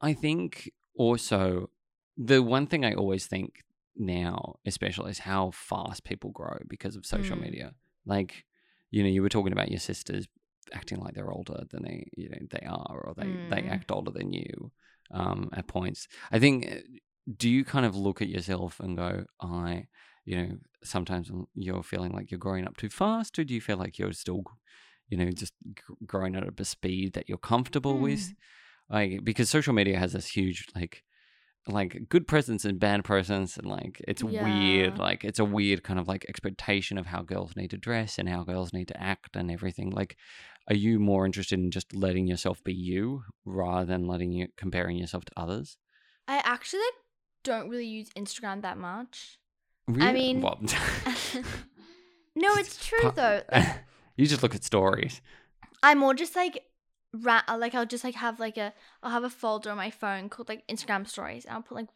I think also the one thing I always think now, especially, is how fast people grow because of social
Mm.
media. Like, you know, you were talking about your sisters acting like they're older than they, you know, they are, or they they
Mm.
act older than you um, at points. I think. uh, Do you kind of look at yourself and go, I, you know, sometimes you're feeling like you're growing up too fast, or do you feel like you're still, you know, just growing at a speed that you're comfortable with? Like, because social media has this huge, like, like good presence and bad presence and like it's weird like it's a weird kind of like expectation of how girls need to dress and how girls need to act and everything like are you more interested in just letting yourself be you rather than letting you comparing yourself to others?
I actually don't really use Instagram that much.
Really?
mean-
Well,
no it's true though like,
you just look at stories.
I'm more just like ra- uh, like I'll just like have like a I'll have a folder on my phone called like Instagram stories and I'll put like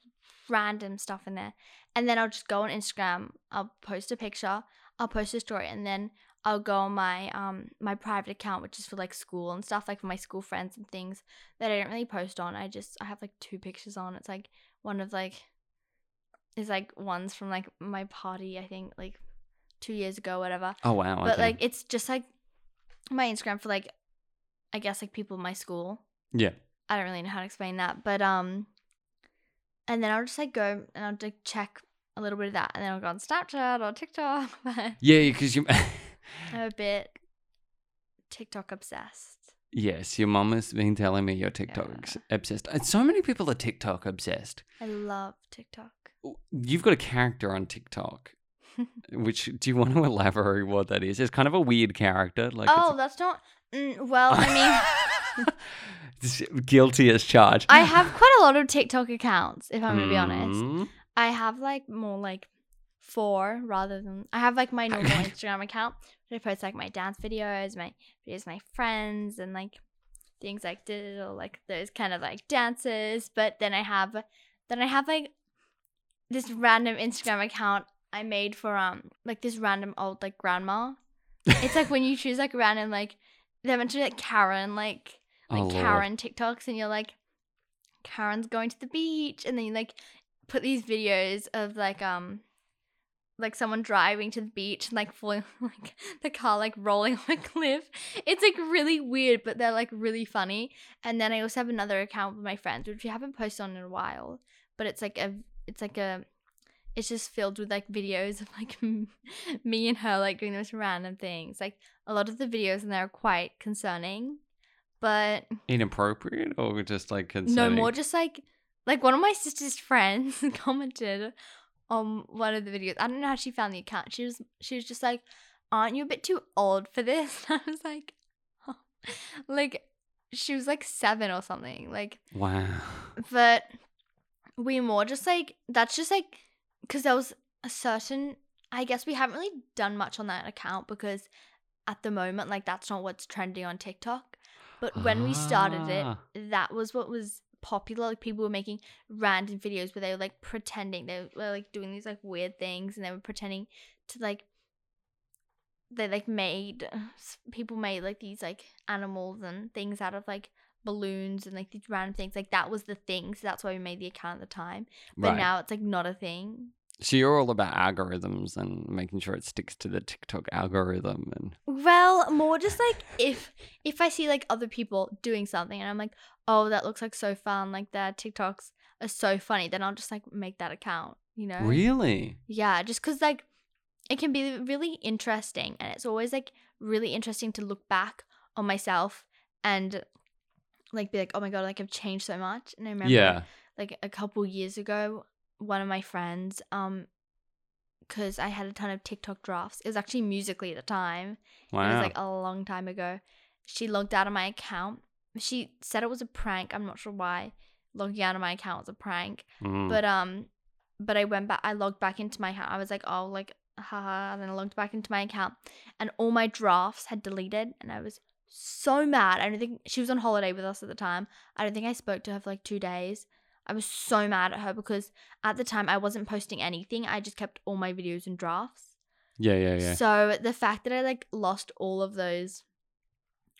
random stuff in there. And then I'll just go on Instagram I'll post a picture I'll post a story and then I'll go on my um my private account which is for like school and stuff like for my school friends and things that I don't really post on I just I have like two pictures on it's like one of like is like ones from like my party I think like two years ago whatever
oh wow
but
okay.
like it's just like my Instagram for like I guess like people in my school.
yeah
I don't really know how to explain that, but um, and then I'll just like go and I'll like check a little bit of that, and then I'll go on Snapchat or TikTok.
Yeah because you
I'm a bit TikTok obsessed.
yes your mom has been telling me you're tiktok
Yeah.
obsessed and so many people are tiktok obsessed
I love TikTok.
you've got a character on TikTok. Which do you want to elaborate what that is? It's kind of a weird character. Like
oh, that's not. Mm, well, I mean,
Guilty as charged.
I have quite a lot of TikTok accounts, if I'm gonna be honest.
Mm.
I have like more like four rather than I have like my normal Instagram account. Where I post like my dance videos, my videos, of my friends, and like things like digital, like those kind of like dances. But then I have, then I have like this random Instagram account I made for um like this random old like grandma. It's like when you choose like random like they're meant to be like Karen like like
Oh, Lord.
Karen TikToks and you're like Karen's going to the beach and then you like put these videos of like um like someone driving to the beach and like falling like the car like rolling on a cliff. It's like really weird, but they're like really funny. And then I also have another account with my friends, which we haven't posted on in a while. But it's like a it's like a it's just filled with like videos of like me and her like doing those random things. Like a lot of the videos in there are quite concerning. But
Inappropriate or just like concerning.
no more just like like one of my sister's friends commented on one of the videos. I don't know how she found the account. She was she was just like, "Aren't you a bit too old for this?" And I was like, oh. like she was like 7 or something. Like
Wow.
but we more just like that's just like cuz there was a certain I guess we haven't really done much on that account because at the moment like that's not what's trending on TikTok. But when we started it,
Ah.
that was what was popular. Like people were making random videos where they were like pretending they were like doing these like weird things and they were pretending to like they like made people made like these like animals and things out of like balloons and like these random things. Like that was the thing. So that's why we made the account at the time. But
Right.
now it's like not a thing.
So you're all about algorithms and making sure it sticks to the TikTok algorithm and
Well, more just like if if I see like other people doing something and I'm like, oh, that looks like so fun, like their TikToks are so funny, then I'll just like make that account, you know?
really?
Yeah, just because like it can be really interesting and it's always like really interesting to look back on myself and like be like, oh my god, like I've changed so much. And I remember
Yeah.
like a couple years ago, one of my friends, um, because I had a ton of TikTok drafts. It was actually Musical.ly at the time. Wow. It was like a long time ago. She logged out of my account. She said it was a prank. I'm not sure why. Logging out of my account was a prank.
Mm.
But um but I went back I logged back into my account. I was like, oh like haha and then I logged back into my account and all my drafts had deleted and I was so mad. I don't think she was on holiday with us at the time. I don't think I spoke to her for like two days. I was so mad at her because at the time I wasn't posting anything. I just kept all my videos in drafts.
yeah, yeah, yeah.
So the fact that I like lost all of those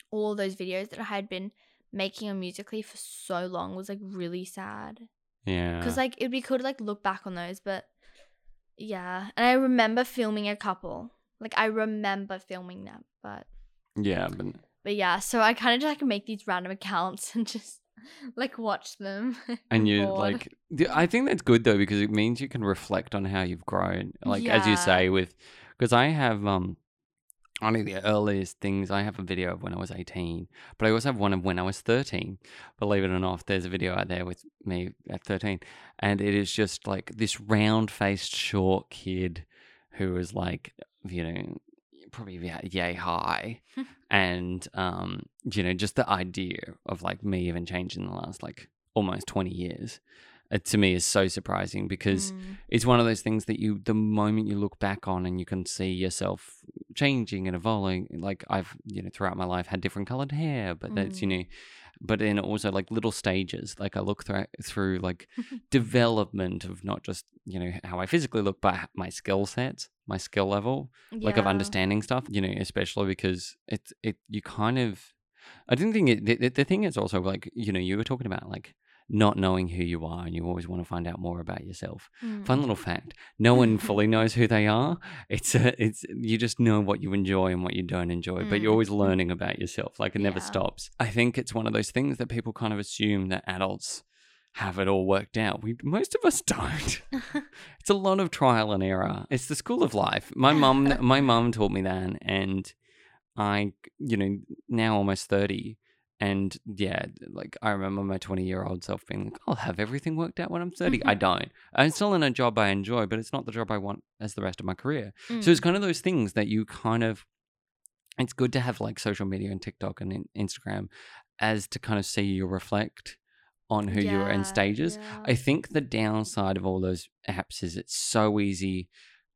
all of those videos that I had been making on Musical.ly for so long was like really sad.
yeah.
Cuz like it'd be cool to like look back on those, but yeah. And I remember filming a couple. Like I remember filming them, but
yeah, but
but yeah, so I kind of just like make these random accounts and just like watch them.
and you
bored.
like I think that's good though because it means you can reflect on how you've grown. Like as you say with because I have um only the earliest things I have a video of when I was 18, but I also have one of when I was 13. Believe it or not, there's a video out there with me at 13 and it is just like this round-faced short kid who is like, you know, probably yeah, yay high and um you know just the idea of like me even changing in the last like almost 20 years it, to me is so surprising because
Mm.
it's one of those things that you the moment you look back on and you can see yourself changing and evolving like i've you know throughout my life had different colored hair but that's you know but then also like little stages like i look through through like development of not just you know how i physically look but my skill sets my skill level like of understanding stuff you know especially because it's it you kind of i didn't think it the- the thing is also like you know you were talking about like not knowing who you are and you always want to find out more about yourself.
Mm.
fun little fact no one fully knows who they are. It's a, it's you just know what you enjoy and what you don't enjoy but you're
Mm.
always learning about yourself like it never
Yeah.
stops. I think it's one of those things that people kind of assume that adults have it all worked out. We most of us don't. It's a lot of trial and error. It's the school of life. My mum my mum taught me that and i you know now almost 30 and yeah like i remember my 20 year old self being like i'll have everything worked out when i'm 30 i don't i'm still in a job i enjoy but it's not the job i want as the rest of my career so
Mm.
it's kind of those things that you kind of it's good to have like social media and tiktok and instagram as to kind of see you reflect on who you are in stages.
yeah.
I think the downside of all those apps is it's so easy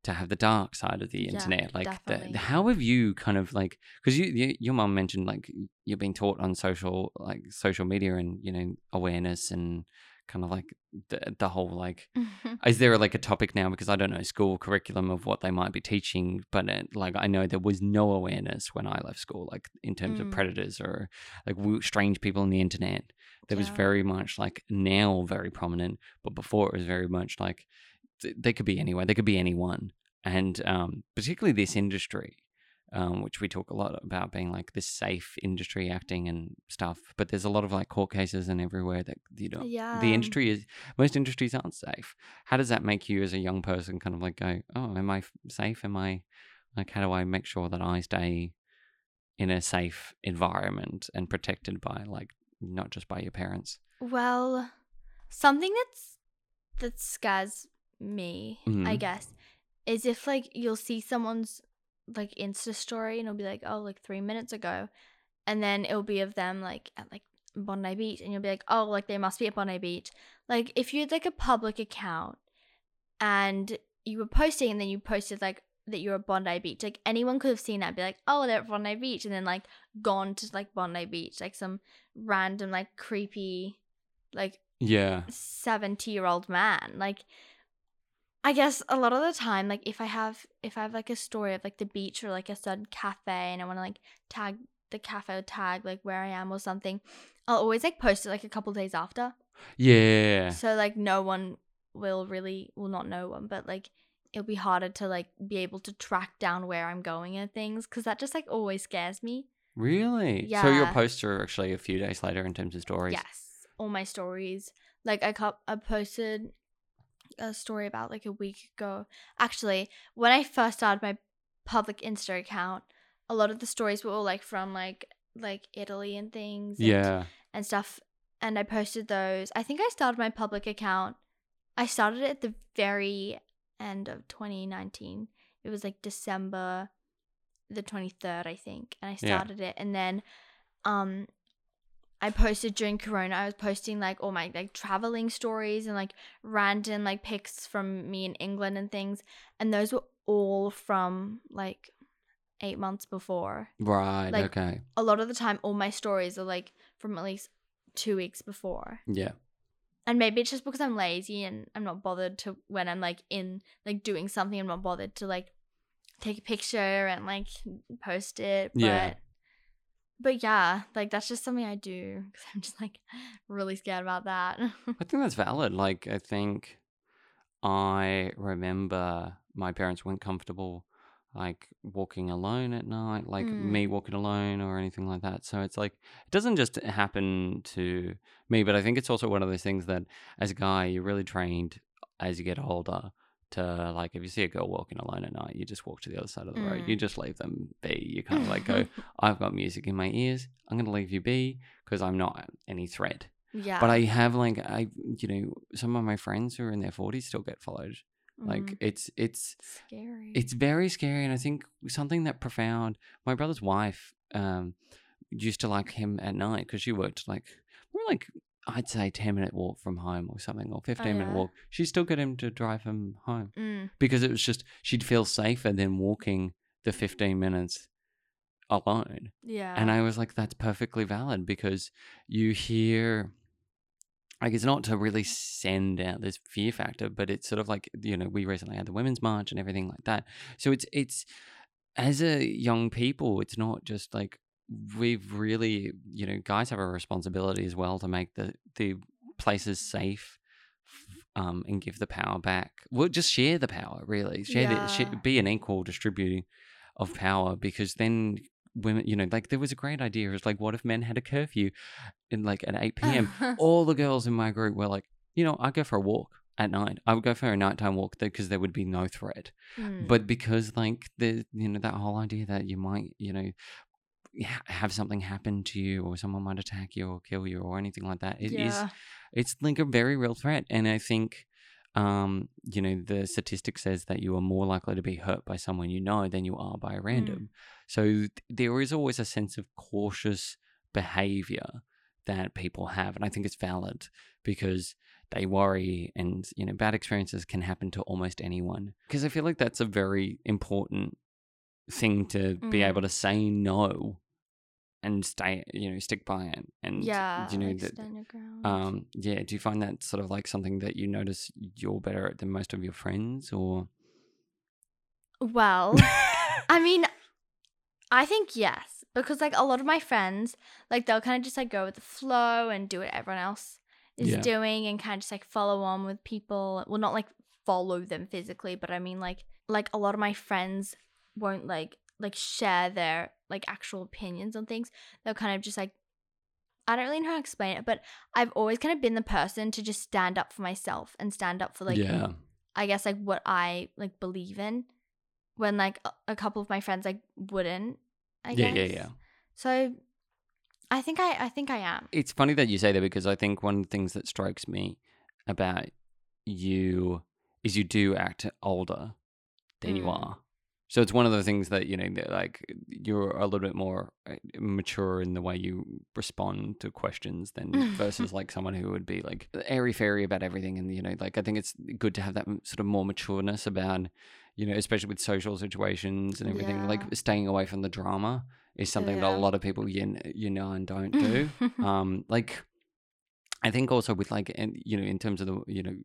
to have the dark side of the
Yeah,
internet. Like, the, how have you kind of like because you, you your mum mentioned like you're being taught on social like social media and you know awareness and kind of like the the whole like is there like a topic now because I don't know school curriculum of what they might be teaching, but it, like I know there was no awareness when I left school, like in terms of
Mm.
predators or like strange people on the internet. There was very much like now very prominent, but before it was very much like they could be anywhere, they could be anyone, and um, particularly this industry. Um, which we talk a lot about being like this safe industry acting and stuff, but there's a lot of like court cases and everywhere that you know
yeah.
the industry is most industries aren't safe how does that make you as a young person kind of like go oh am I safe am i like how do i make sure that i stay in a safe environment and protected by like not just by your parents
Well, something that's that scares me, I
Mhm.
guess, is if like you'll see someone's like Insta story and it'll be like, oh, like three minutes ago, and then it'll be of them like at like Bondi Beach, and you'll be like, oh, like they must be at Bondi Beach. Like if you had like a public account and you were posting, and then you posted like that you're at Bondi Beach, like anyone could have seen that, and be like, oh, they're at Bondi Beach, and then like gone to like Bondi Beach, like some random like creepy like
yeah
70 year old man like i guess a lot of the time like if i have if i have like a story of like the beach or like a certain cafe and i want to like tag the cafe or tag like where i am or something i'll always like post it like a couple days after.
Yeah
so like no one will really will not know one but like it'll be harder to like be able to track down where i'm going and things because that just like always scares me.
Really? Yeah. so your posts are actually a few days later in terms of stories?
Yes, all my stories. Like I I posted a story about like a week ago. Actually, when I first started my public Insta account, a lot of the stories were all like from like like Italy and things. And,
yeah
and stuff. And I posted those. I think I started my public account. I started it at the very end of 2019. It was like December the 23rd, I think. And I
Yeah.
started it. And then um I posted during Corona. I was posting like all my like traveling stories and like random like pics from me in England and things. And those were all from like eight months before
right
like-
okay
a lot of the time all my stories are like from at least two weeks before
yeah
and maybe it's just because i'm lazy and i'm not bothered to when i'm like in like doing something i'm not bothered to like take a picture and like post it but
Yeah.
But yeah like that's just something i do because i'm just like really scared about that
I think that's valid. Like, I think I remember my parents weren't comfortable, like, walking alone at night, like
Mm.
me walking alone or anything like that. So it's like, it doesn't just happen to me, but I think it's also one of those things that as a guy, you're really trained as you get older to, like, if you see a girl walking alone at night, you just walk to the other side of the road.
Mm.
You just leave them be. You kind of like go, I've got music in my ears. I'm going to leave you be because I'm not any threat.
yeah
But I have like I you know some of my friends who are in their forties still get followed. Like
Mm,
it's it's
scary
it's very scary, and I think something that profound. My brother's wife um used to like him at night because she worked like more like I'd say ten minute walk from home or something or fifteen minute
yeah.
walk. She'd still get him to drive him home
mm,
because it was just she'd feel safer than walking the fifteen minutes alone.
yeah
And I was like, that's perfectly valid because you hear, like, it's not to really send out this fear factor, but it's sort of like, you know, we recently had the Women's March and everything like that. So it's, it's, as a young people, it's not just like, we've really, you know, guys have a responsibility as well to make the, the places safe. Um, and give the power back. Well, just share the power, really. Share, the,
Yeah.
share be an equal distributing of power because then women, you know, like there was a great idea. It was like, what if men had a curfew in like at 8 p.m.? All the girls in my group were like, you know, I'd go for a walk at night. I would go for a nighttime walk because there would be no threat.
Mm,
But because like the, you know, that whole idea that you might, you know, have something happen to you or someone might attack you or kill you or anything like that, it is
yeah
it's like a very real threat and i think um you know the statistic says that you are more likely to be hurt by someone you know than you are by a random so th- there is always a sense of cautious behavior that people have, and I think it's valid because they worry, and you know, bad experiences can happen to almost anyone. Because I feel like that's a very important thing to be
Mm.
able to say no and stay, you know, stick by it. And
yeah,
you know
like
that.
stand your ground.
Um, yeah. Do you find that sort of like something that you notice you're better at than most of your friends, or?
well, I mean, I think yes, because like a lot of my friends, like they'll kind of just like go with the flow and do what everyone else is
Yeah.
doing and kind of just like follow on with people. Well, not like follow them physically, but I mean like like a lot of my friends won't like like share their like actual opinions on things. They'll kind of just like I don't really know how to explain it, but I've always kind of been the person to just stand up for myself and stand up for like
yeah.
I guess like what I like believe in when like a, couple of my friends like wouldn't. I
Yeah,
guess.
yeah, yeah.
So I think I I think I am.
It's funny that you say that because I think one of the things that strikes me about you is you do act older than you
Mm.
are. So it's one of the things that you know, that, like you're a little bit more uh, mature in the way you respond to questions than versus like someone who would be like airy fairy about everything. And you know, like I think it's good to have that sort of more matureness about, you know, especially with social situations and everything. Like staying away from the drama is something that a lot of people you you know and don't do um like i think also with like and you know in terms of the you know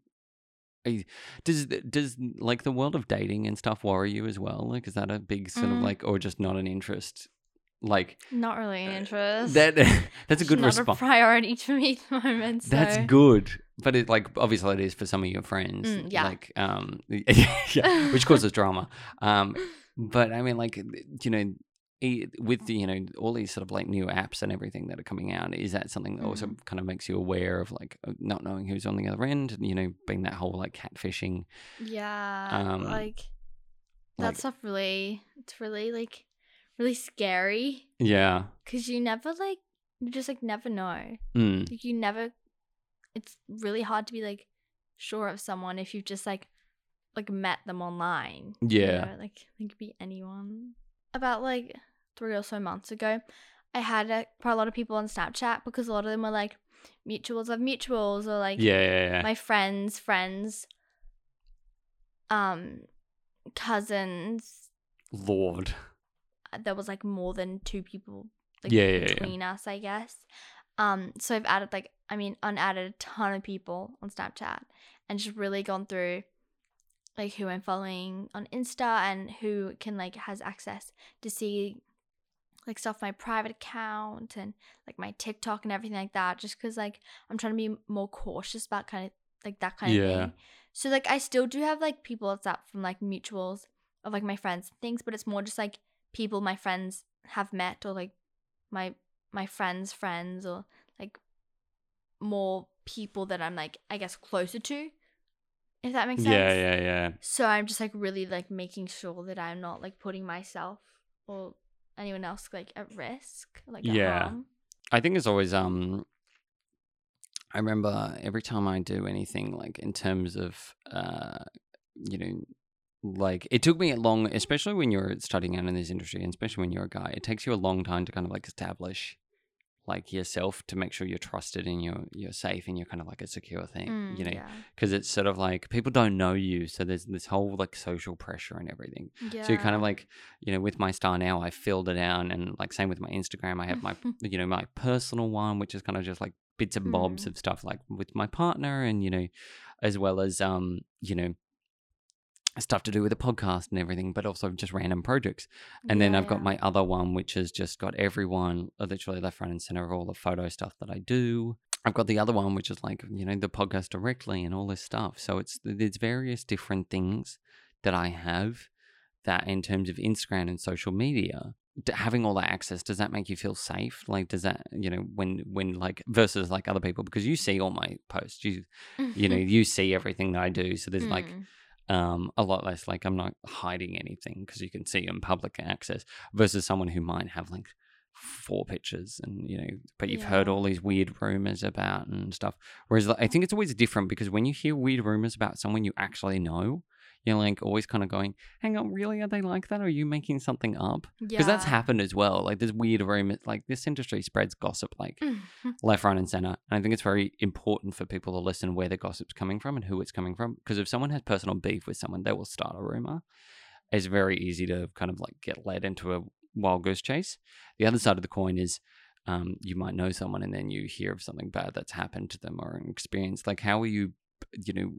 does does like the world of dating and stuff worry you as well like is that a big sort of
Mm.
like or just not an interest like
not really an interest.
that that's a good response
priority to me at the moment.
that's good but it like obviously it is for some of your friends
Mm, yeah.
like um yeah which causes drama um but i mean like you know with the, you know all these sort of like new apps and everything that are coming out is that something that also
Mm.
kind of makes you aware of like not knowing who's on the other end and you know being that whole like catfishing
Yeah,
Um,
like that
like-
stuff really it's really like really scary
yeah
because you never like you just like never know.
mm.
Like you never it's really hard to be like sure of someone if you've just like like met them online. you
Yeah.
know, Like could be anyone. About like three or so months ago, I had a, quite a lot of people on Snapchat because a lot of them were like mutuals of mutuals or like
yeah yeah yeah
my friends' friends, um, cousins.
lord
There was like more than two people like
Yeah, yeah, yeah.
between us, I guess. Um, so I've added like I mean unadded a ton of people on Snapchat and just really gone through like who I'm following on Insta and who can like has access to see like stuff my private account and like my TikTok and everything like that just cuz like I'm trying to be more cautious about kind of like that kind of
Yeah.
thing. So like I still do have like people that's up from like mutuals of like my friends and things, but it's more just like people my friends have met or like my my friends' friends or like more people that I'm like I guess closer to. If that makes sense.
yeah yeah yeah
So I'm just like really like making sure that I'm not like putting myself or anyone else like at risk, like at
Yeah.
harm.
I think it's always um I remember every time I do anything like in terms of uh you know like it took me a long especially when you're studying out in this industry and especially when you're a guy it takes you a long time to kind of like establish like yourself to make sure you're trusted and you're you're safe and you're kind of like a secure thing
Mm,
you know
yeah.
because it's sort of like people don't know you so there's this whole like social pressure and everything
yeah.
so you kind of like, you know, with my StarNow, I filled it out, and like same with my Instagram, I have my, you know, my personal one, which is kind of just like bits and bobs
Mm.
of stuff, like with my partner, and you know, as well as um, you know, stuff to do with the podcast and everything, but also just random projects. And then I've got my other one, which has just got everyone uh, literally left, right, and center of all the photo stuff that I do. I've got the other one, which is like, you know, the podcast directly and all this stuff. So it's there's various different things that I have that in terms of Instagram and social media, having all that access, does that make you feel safe? Like, does that, you know, when, when like versus like other people, because you see all my posts, you, you know, you see everything that I do. So there's like,
Mm.
Um, a lot less like I'm not hiding anything because you can see in public access versus someone who might have like four pictures and you know but you've heard all these weird rumors about and stuff. Whereas like, i think it's always different because when you hear weird rumors about someone you actually know you're like always kind of going, hang on, really? Are they like that? Or are you making something up?
Yeah.
Because that's happened as well. Like there's weird rumors, like this industry spreads gossip like left, right, and center. And I think it's very important for people to listen where the gossip's coming from and who it's coming from. Because if someone has personal beef with someone, they will start a rumor. It's very easy to kind of like get led into a wild goose chase. The other side of the coin is um, you might know someone and then you hear of something bad that's happened to them or an experience. Like, how are you you know,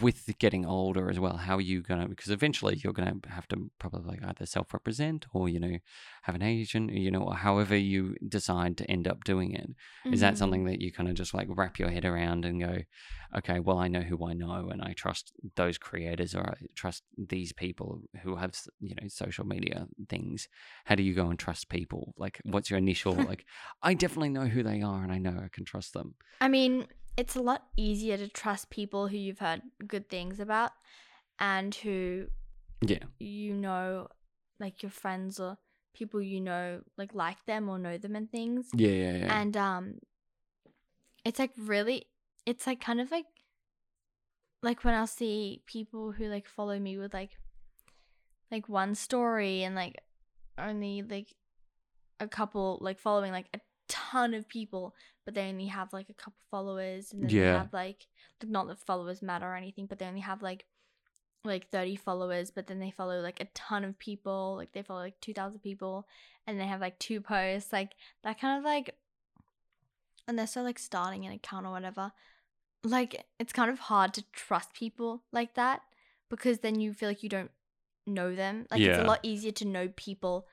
with getting older as well, how are you gonna? Because eventually you're gonna have to probably either self-represent or you know have an agent, you know, or however you decide to end up doing it. Is that
Mhm.
something that you kind of just like wrap your head around and go, okay, well, I know who I know, and I trust those creators or I trust these people who have you know social media things. How do you go and trust people? Like, what's your initial like? I definitely know who they are, and I know I can trust them.
I mean, it's a lot easier to trust people who you've heard good things about and who
Yeah,
you know, like your friends or people you know, like like them or know them and things.
yeah, yeah, yeah.
And um, it's like really, it's like kind of like, like when I'll see people who like follow me with like, like one story and like only like a couple like following like a ton of people, but they only have like a couple followers and then
Yeah.
they have like, like not that followers matter or anything, but they only have like like 30 followers but then they follow like a ton of people like they follow like 2000 people and they have like two posts like that kind of like and they're still like starting an account or whatever like it's kind of hard to trust people like that because then you feel like you don't know them like it's a lot easier to know people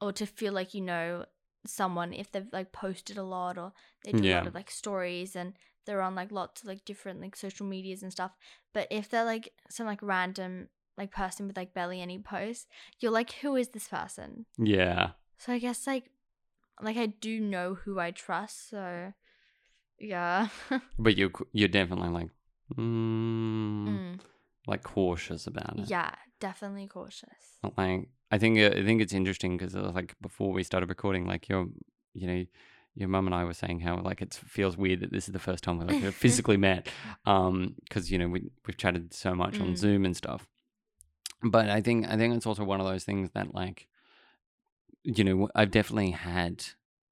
or to feel like you know someone if they've like posted a lot or they do a lot of like stories and they're on like lots of like different like social medias and stuff but if they're like some like random like person with like barely any posts you're like who is this person
yeah.
so I guess like like I do know who I trust, so yeah.
But you're you're definitely like, mm,
Mm.
like cautious about it.
Yeah, definitely cautious.
Like I think uh, I think it's interesting because like before we started recording, like your you know your mum and I were saying how like it feels weird that this is the first time we like have physically met, um, because you know we we've chatted so much on
Mm.
Zoom and stuff. But I think I think it's also one of those things that like, you know, I've definitely had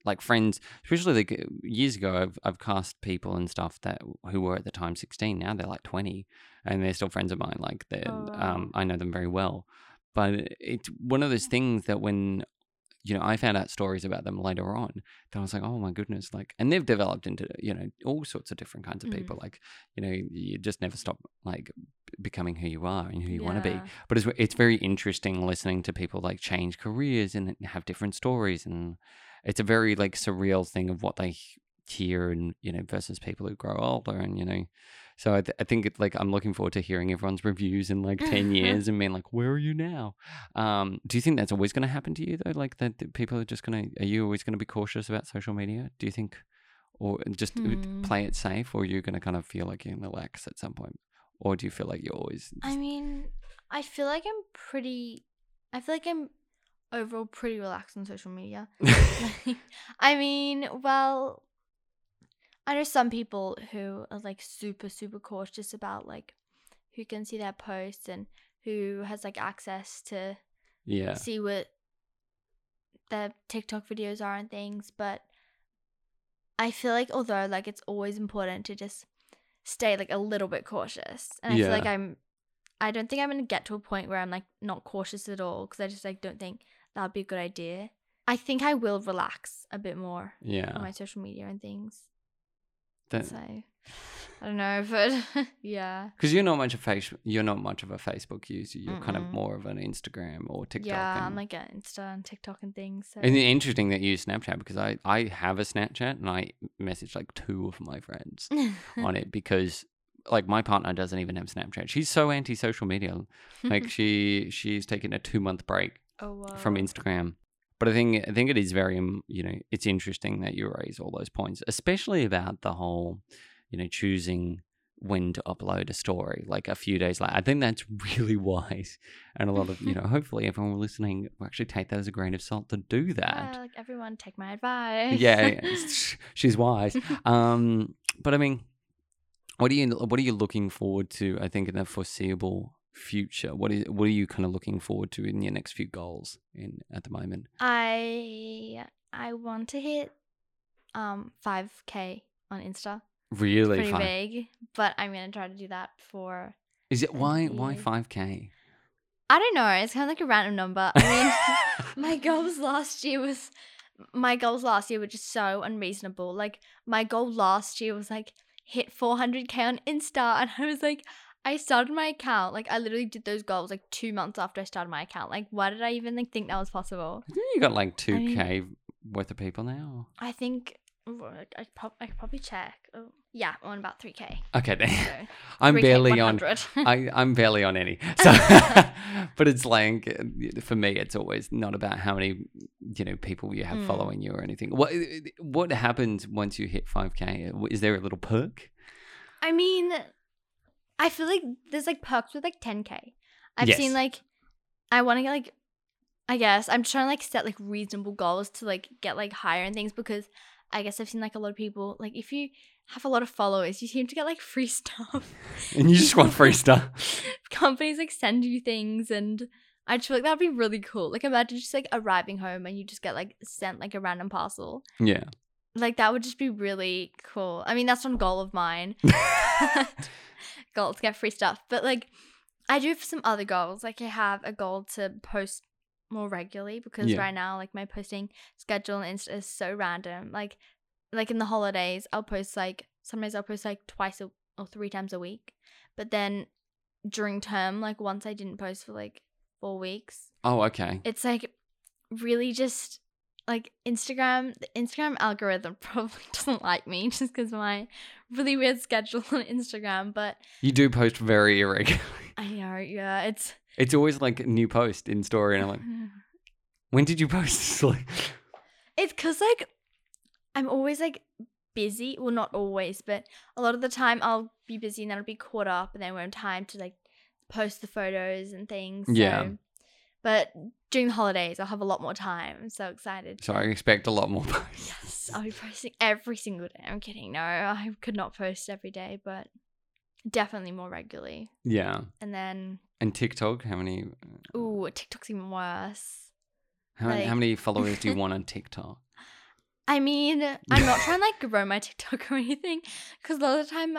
like friends, especially like uh, years ago. I've I've cast people and stuff that who were at the time sixteen. Now they're like twenty, and they're still friends of mine. Like they,
Oh,
um, I know them very well. But it's one of those things that when you know I found out stories about them later on, that I was like, oh my goodness, like, and they've developed into you know all sorts of different kinds of
Mm.
people. Like, you know, you just never stop like becoming who you are and who you want to be but it's it's very interesting listening to people like change careers and have different stories and it's a very like surreal thing of what they hear and you know versus people who grow older and you know so I, th- I think it's like i'm looking forward to hearing everyone's reviews in like 10 years and being like where are you now um do you think that's always going to happen to you though like that, that people are just going to are you always going to be cautious about social media do you think or just uh,
Hmm.
play it safe or you're you going to kind of feel like you can relax at some point or do you feel like you're always
I mean, I feel like I'm pretty I feel like I'm overall pretty relaxed on social media. I mean, well, I know some people who are like super super cautious about like who can see their posts and who has like access to
yeah
see what their TikTok videos are and things, but I feel like although like it's always important to just stay like a little bit cautious. And I feel like I'm I don't think I'm going to get to a point where I'm like not cautious at all because I just like don't think that would be a good idea. I think I will relax a bit more
yeah
on my social media and things.
That-
so I don't know, but yeah.
Because you're not much of face, you're not much of a Facebook user. You're kind of more of an Instagram or TikTok.
yeah,
and,
I'm like at Insta and TikTok and things. So
and it's interesting that you use Snapchat because I I have a Snapchat and I message like two of my friends on it because like my partner doesn't even have Snapchat. She's so anti social media. Like she she's taken a two month break
oh,
from. Instagram. But I think I think it is very um, you know it's interesting that you raise all those points, especially about the whole you know choosing when to upload a story like a few days later. I think that's really wise, and a lot of you know hopefully everyone listening will actually take that as a grain of salt to do that.
Yeah, like everyone, take my advice.
yeah, yeah, she's wise. Um, but I mean, what are you what are you looking forward to? I think in the foreseeable future? What is what are you kind of looking forward to in your next few goals in at the moment?
I I want to hit um 5k on Insta.
Really
Pretty
fun.
vague, but I'm gonna try to do that for.
Is it why why five k?
I don't know. It's kind of like a random number. I mean, my goals last year was my goals last year were just so unreasonable. Like my goal last year was like hit 400k on Insta, and I was like, I started my account. Like I literally did those goals like two months after I started my account. Like why did I even like think that was possible?
You got like two
mean-
k worth of people now.
I think I prob- I could probably check. Oh, yeah, I'm on about 3k.
Okay, then.
So
I'm
3K,
barely on.
100.
I, I'm barely on any. So, but it's like for me, it's always not about how many you know people you have
Mm.
following you or anything. What what happens once you hit five k? Is there a little perk?
I mean, I feel like there's like perks with like 10k. I've
Yes.
seen like I want to get like I guess I'm trying to like set like reasonable goals to like get like higher and things because I guess I've seen like a lot of people like if you have a lot of followers, you seem to get like free stuff.
And you just want free stuff.
Companies like send you things and I just feel like that'd be really cool. Like imagine just like arriving home and you just get like sent like a random parcel.
Yeah.
Like that would just be really cool. I mean, that's one goal of mine. goal to get free stuff. But like I do have some other goals. Like I have a goal to post more regularly because
Yeah.
right now like my posting schedule on Insta is so random. Like like in the holidays I'll post like sometimes I'll post like twice a, or three times a week. But then during term, like once I didn't post for like four weeks,
oh, okay.
it's like really just like Instagram the Instagram algorithm probably doesn't like me just because my really weird schedule on Instagram but
You do post very irregularly.
I know yeah it's
It's always like a new post in story, and I'm like, when did you post this? Like,
it's because like I'm always like busy well not always but a lot of the time I'll be busy and then I'll be caught up and then won't have time to like post the photos and things
Yeah.
But during the holidays I'll have a lot more time I'm so excited
so I expect a lot more posts.
Yes, I'll be posting every single day. I'm kidding. No, I could not post every day, but definitely more regularly.
Yeah.
And then,
And TikTok, how many?
Uh, ooh, TikTok's even worse.
How, many- how many followers do you want on TikTok?
I mean, I'm not trying to like grow my TikTok or anything, because a lot of the time,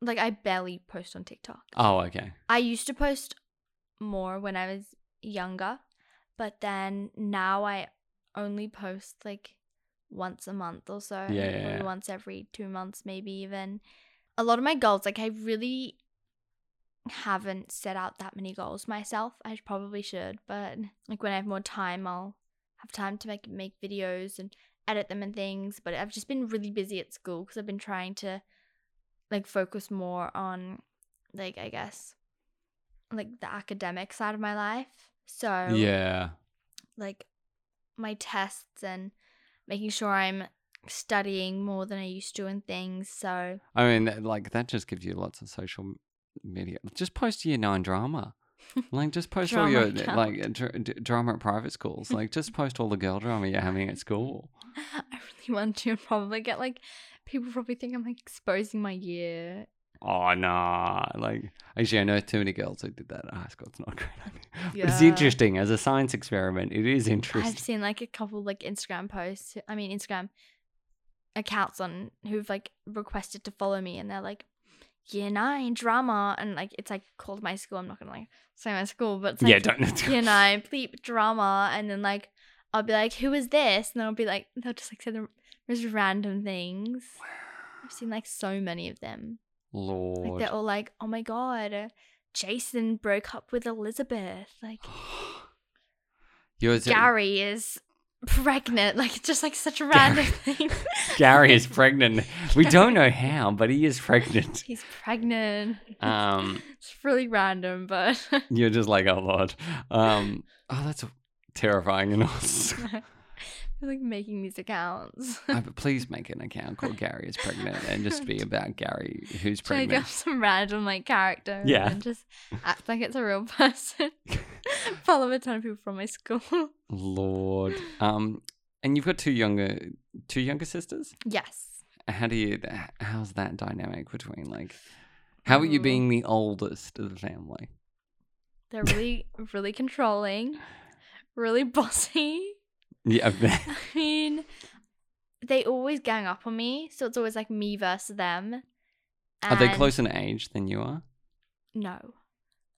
like I barely post on TikTok.
Oh, okay.
I used to post more when I was younger, but then now I only post like once a month or so.
Yeah, yeah, yeah.
once every two months, maybe even. A lot of my goals, like I really haven't set out that many goals myself. I probably should, but like when I have more time, I'll have time to make make videos and edit them and things. But I've just been really busy at school because I've been trying to like focus more on like I guess like the academic side of my life. So
Yeah.
like my tests and making sure I'm studying more than I used to and things. So
I mean, that- like that just gives you lots of social media. Just post year nine drama. Like, just post all your
account.
like dr- d- drama at private schools. Like, just post all the girl drama you're having at school.
I really want to probably get like people probably think I'm like exposing my year.
Oh nah. Like, actually, I know too many girls who did that ah, at high school. It's not a great idea. But it's interesting as a science experiment. It is interesting.
I've seen like a couple like Instagram posts. I mean Instagram accounts on who've like requested to follow me and they're like year nine drama and like it's like called my school. I'm not gonna like say my school, but it's like
yeah, don't.
year nine bleep drama and then like I'll be like, Who is this? And then I'll be like they'll just like say the most random things. I've seen like so many of them. Like they're all like, Oh my god, Jason broke up with Elizabeth. Like
Yours,
Gary is pregnant. Like it's just like such a random thing.
Gary is pregnant. We don't know how, but he is pregnant.
He's pregnant.
Um,
it's really random, but
you're just like, oh lord. Um, oh, that's terrifying and awesome.
I like making these accounts.
But please make an account called Gary is pregnant and just be about Gary who's
Trying to
pregnant.
get some random like character.
Yeah.
And just act like it's a real person. Follow a ton of people from my school.
Lord. Um, and you've got two younger, two younger sisters.
yes.
How do you? How's that dynamic between like? How are you being the oldest of the family?
They're really, really controlling, really bossy.
Yeah, I
mean, they always gang up on me, so it's always like me versus them.
Are they
And-
closer in age than you are?
No.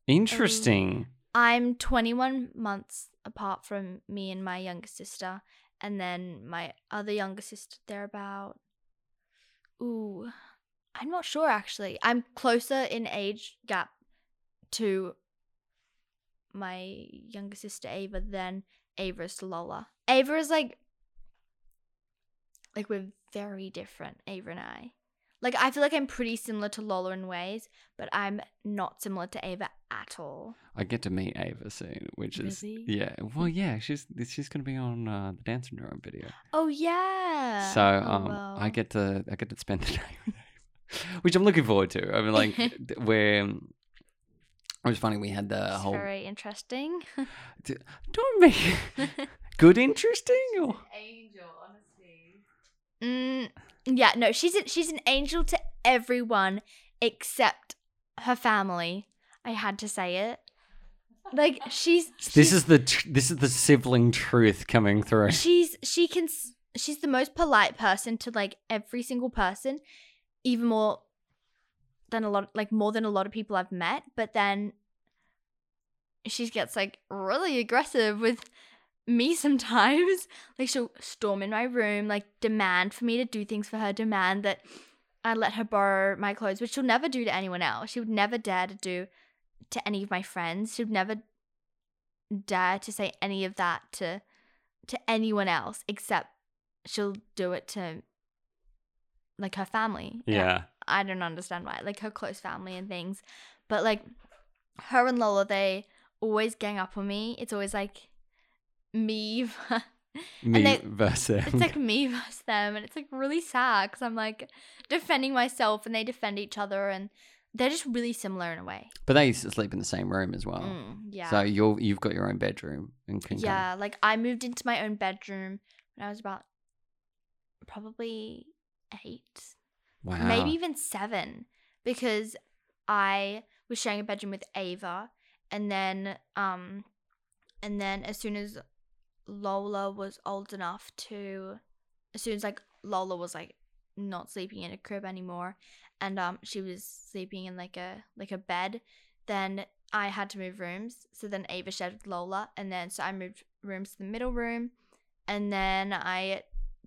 Interesting.
Um, I'm 21 months apart from me and my younger sister, and then my other younger sister, they're about. Ooh, I'm not sure actually. I'm closer in age gap to my younger sister Ava than Ava is to Lola. Ava is like. Like, we're very different, Ava and I. Like, I feel like I'm pretty similar to Lola in ways, but I'm not similar to Ava at all.
I get to meet Ava soon, which is
Really?
yeah. Well, yeah, she's she's gonna be on uh, the Dance Syndrome video.
Oh yeah.
So
Oh,
um,
well.
I get to I get to spend the day with Ava, which I'm looking forward to. I mean, like th- where it was funny. We had the
It's
whole
very interesting.
don't make good interesting or
Angel, honestly.
mm, yeah, no, she's a, she's an angel to everyone except her family. I had to say it. Like she's
this is the tr- this is the sibling truth coming through.
she's she can she's the most polite person to like every single person, even more than a lot like more than a lot of people I've met. But then she gets like really aggressive with me sometimes. Like she'll storm in my room, like demand for me to do things for her, demand that I let her borrow my clothes, which she'll never do to anyone else. She would never dare to do to any of my friends. She would never dare to say any of that to to anyone else except she'll do it to like her family.
Yeah.
I don't understand why, like her close family and things. But like her and Lola, they always gang up on me. It's always like me.
Me
they-
versus them.
it's like me versus them, and it's like really sad because I'm like defending myself and they defend each other, and they're just really similar in a way.
but they used to sleep in the same room as well.
Mm, yeah.
So you're you've got your own bedroom and
Yeah, like I moved into my own bedroom when I was about probably eight,
Wow.
maybe even seven, because I was sharing a bedroom with Ava, and then um, and then as soon as Lola was old enough to, as soon as like Lola was like not sleeping in a crib anymore, and um, she was sleeping in like a like a bed, then I had to move rooms. So then Ava shared with Lola, and then so I moved rooms to the middle room, and then I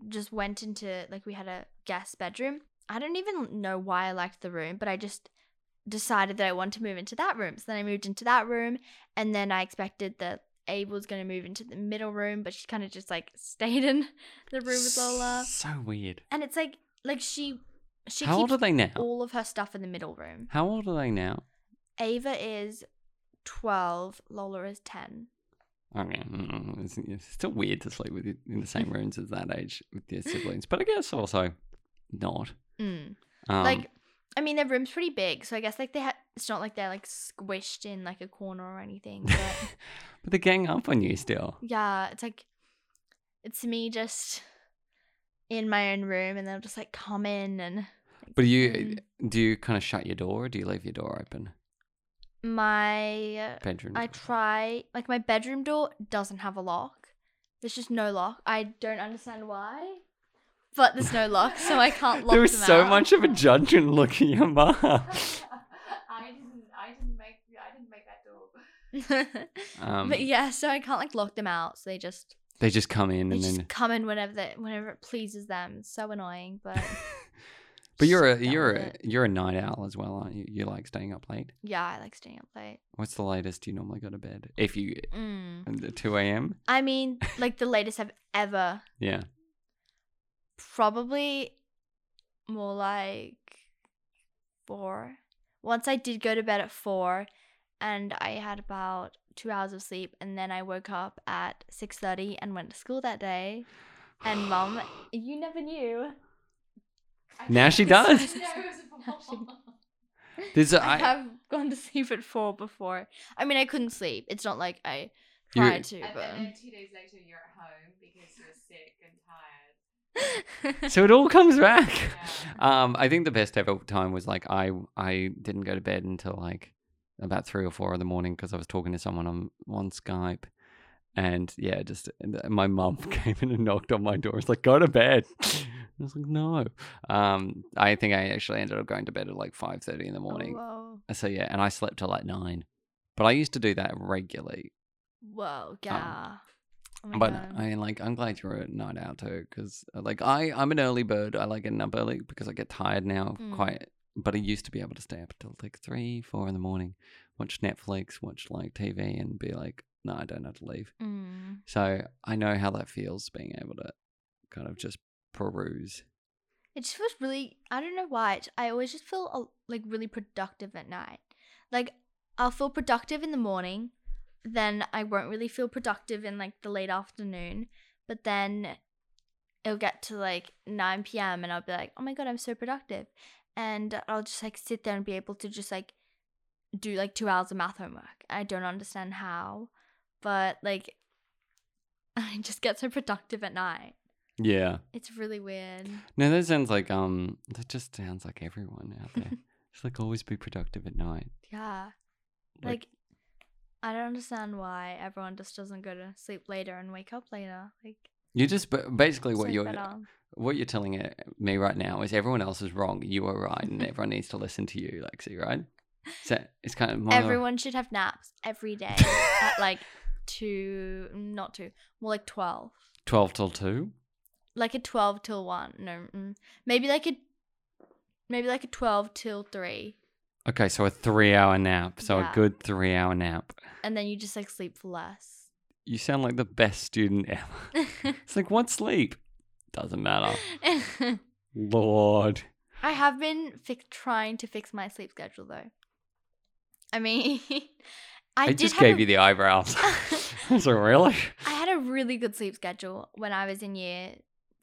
just went into like we had a guest bedroom. I don't even know why I liked the room, but I just decided that I wanted to move into that room. So then I moved into that room, and then I expected that Was going to move into the middle room, but she kind of just like stayed in the room with Lola.
So weird.
And it's like like she she
How old
keeps
are they now?
all of her stuff in the middle room.
How old are they now?
Ava is 12, Lola is 10.
Okay, mm, it's, it's still weird to sleep with you in the same rooms as that age with your siblings, but I guess also not.
Mm.
Um,
like I mean their room's pretty big, so I guess like they ha- it's not like they're like squished in like a corner or anything, but
but they gang up on you still.
yeah, it's like it's me just in my own room and they'll just like come in and like,
But do you
mm.
do you kind of shut your door, or do you leave your door open?
my
Bedroom.
I
door?
try like my bedroom door doesn't have a lock. There's just no lock. I don't understand why. But there's no lock, so I can't lock them.
there was
them
so
out.
much of a judgment look in your mouth.
I didn't. I didn't make. I didn't make that door.
Um,
but yeah, so I can't like lock them out. So they just
they just come in
they
and
just
then.
come in whenever they, whenever it pleases them. It's so annoying, but
But you're a
just
you're
with
a
it.
you're a night owl as well, aren't you? You like staying up late.
yeah, I like staying up late.
What's the latest you normally go to bed? If you
Mm.
two a.m.
I mean, like the latest I've ever
Yeah.
Probably more like four. Once I did go to bed at four, and I had about two hours of sleep, and then I woke up at six thirty and went to school that day. And mom, you never knew.
Now she does.
No, it was.
There's a,
I,
I,
have gone to sleep at four before. I mean, I couldn't sleep. It's not like I
You-
tried to,
And,
but
and then two days later, you're at home because you're sick and tired.
so it all comes back.
Yeah.
Um, I think the best ever time was like I I didn't go to bed until like about three or four in the morning because I was talking to someone on on Skype, and yeah, just and my mum came in and knocked on my door. It's like go to bed. I was like no. Um, I think I actually ended up going to bed at like five thirty in the morning.
Oh,
So yeah, and I slept till like nine. But I used to do that regularly.
whoa. Whoa, yeah. Oh
but
God.
I mean, like, I'm glad you're a night owl too, because like I, I'm an early bird. I like getting up early because I get tired now.
Mm.
Quite, but I used to be able to stay up until like three, four in the morning, watch Netflix, watch like TV, and be like, no, I don't have to leave.
Mm.
So I know how that feels, being able to kind of just peruse.
It just feels really. I don't know why. I always just feel uh, like really productive at night. Like I'll feel productive in the morning, then I won't really feel productive in like the late afternoon. But then it'll get to like nine p.m. and I'll be like, oh my god, I'm so productive, and I'll just like sit there and be able to just like do like two hours of math homework. I don't understand how, but like I just get so productive at night.
Yeah.
It's really weird.
No, that sounds like um, that just sounds like everyone out there. it's like always be productive at night.
Yeah. Like, I don't understand why everyone just doesn't go to sleep later and wake up later. Like,
you just basically what you're
better.
what you're telling me right now is everyone else is wrong. You are right, and everyone needs to listen to you, Lexi. Right? So it's kind of more,
Everyone should have naps every day at like two, not two, more like 12.
twelve till two.
Like a 12 till 1. No, mm, maybe like a, maybe like a 12 till 3.
Okay, so a three-hour nap. So
Yeah.
a good three-hour nap.
And then you just like sleep for less.
You sound like the best student ever. It's like what sleep? Doesn't matter. Lord.
I have been fix- trying to fix my sleep schedule though. I mean, I,
I,
did
just
have
gave
a-
you the eyebrows. so really?
I had a really good sleep schedule when I was in year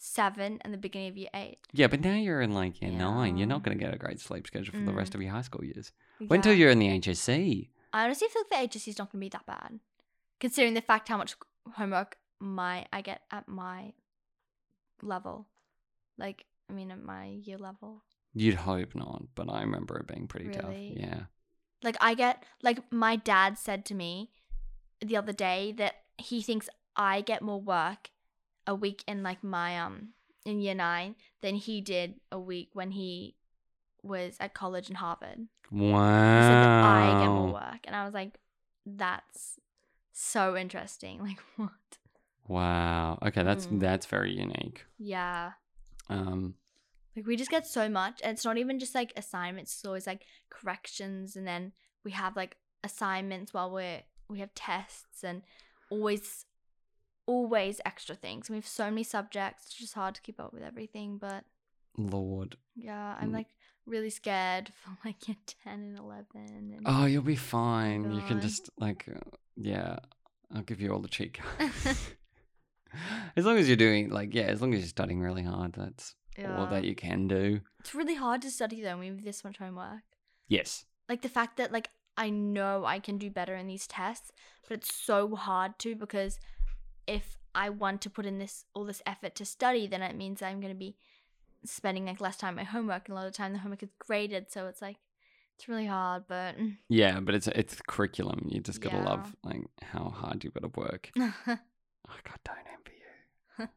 seven and the beginning of year eight.
Yeah, but now you're in like year nine. You're not going to get a great sleep schedule for the
Mm.
rest of your high school years. Wait until you're in the HSC.
I honestly feel like the HSC is not going to be that bad, considering the fact how much homework my I get at my level, like I mean at my year level.
You'd hope not, but I remember it being pretty
Really?
tough. Yeah.
Like I get like my dad said to me the other day that he thinks I get more work a week in like my um in year 9 than he did a week when he was at college in Harvard. He said I get more
Wow.
work and I was like that's so interesting. Like what?
Wow. Okay, that's
Mm.
that's very unique.
Yeah.
Um
Like we just get so much and it's not even just like assignments, it's always like corrections and then we have like assignments while we're we have tests and always always extra things. We have so many subjects, it's just hard to keep up with everything, but
Lord.
yeah, I'm like really scared for like year 10 and 11 and
Oh, you'll be fine. You can just like uh, yeah, I'll give you all the cheat codes. as long as you're doing like yeah, as long as you're studying really hard, that's all that you can do.
It's really hard to study though when we have this much homework.
Yes.
like the fact that like I know I can do better in these tests, but it's so hard to because if I want to put in this all this effort to study, then it means I'm gonna be spending like less time on my homework, and a lot of the time the homework is graded, so it's like it's really hard. But
Yeah, but it's it's curriculum. You just gotta
Yeah.
love like how hard you gotta work. Oh God, don't envy you.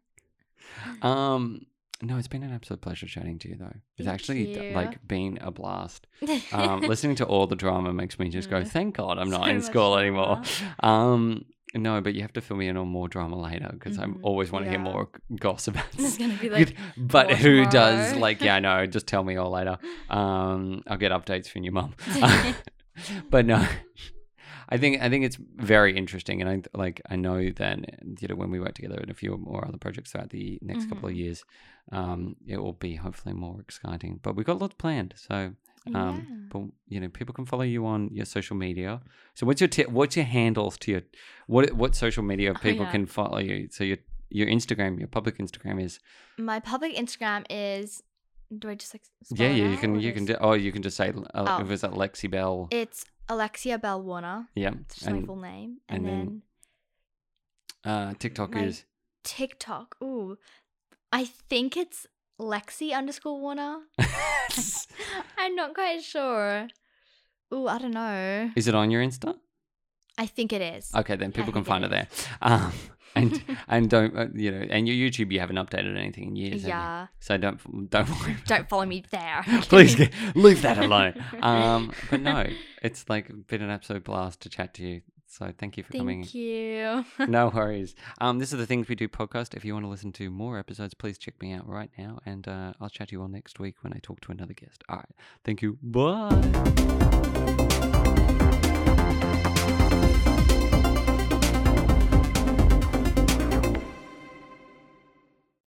um, no, it's been an absolute pleasure chatting to you though. It's
Thank
actually
you.
like been a blast. Um, listening to all the drama makes me just go,
Mm.
thank God I'm not
So
in
much
school anymore. Um, no, but you have to fill me in on more drama later because I
Mhm,
always want to hear more gossip.
It's gonna be like
but who does like? Yeah, I know. Just tell me all later. Um, I'll get updates from your mum. but no, I think I think it's very interesting, and I like I know that you know when we work together in a few more other projects throughout the next couple of
Mhm.
years, um, it will be hopefully more exciting. But we've got lots planned, so um,
yeah.
but you know people can follow you on your social media. So what's your ti- what's your handles to your what what social media
Oh,
people
yeah.
can follow you? So your your Instagram, your public Instagram is
My public Instagram is. Do I just like?
yeah yeah you can you can do, oh you can just say uh,
Oh.
if it's at Lexi Bell
It's Alexia Bell Warner.
yeah
It's just my full name,
and
and,
then
then
uh, TikTok is
TikTok. Ooh, I think it's Lexi underscore Warner. I'm not quite sure. Ooh, I don't know.
Is it on your Insta?
I think it is.
Okay, then people can find
it
it there. Um, and and don't uh, you know? And your YouTube, you haven't updated anything in years.
yeah.
So don't don't.
Don't follow me there.
Please get, leave that alone. Um, but no, it's like been an absolute blast to chat to you. So thank you for thank coming.
Thank you.
no worries. Um, this is the Things We Do podcast. If you want to listen to more episodes, please check me out right now, and uh, I'll chat to you all next week when I talk to another guest. All right. Thank you. Bye.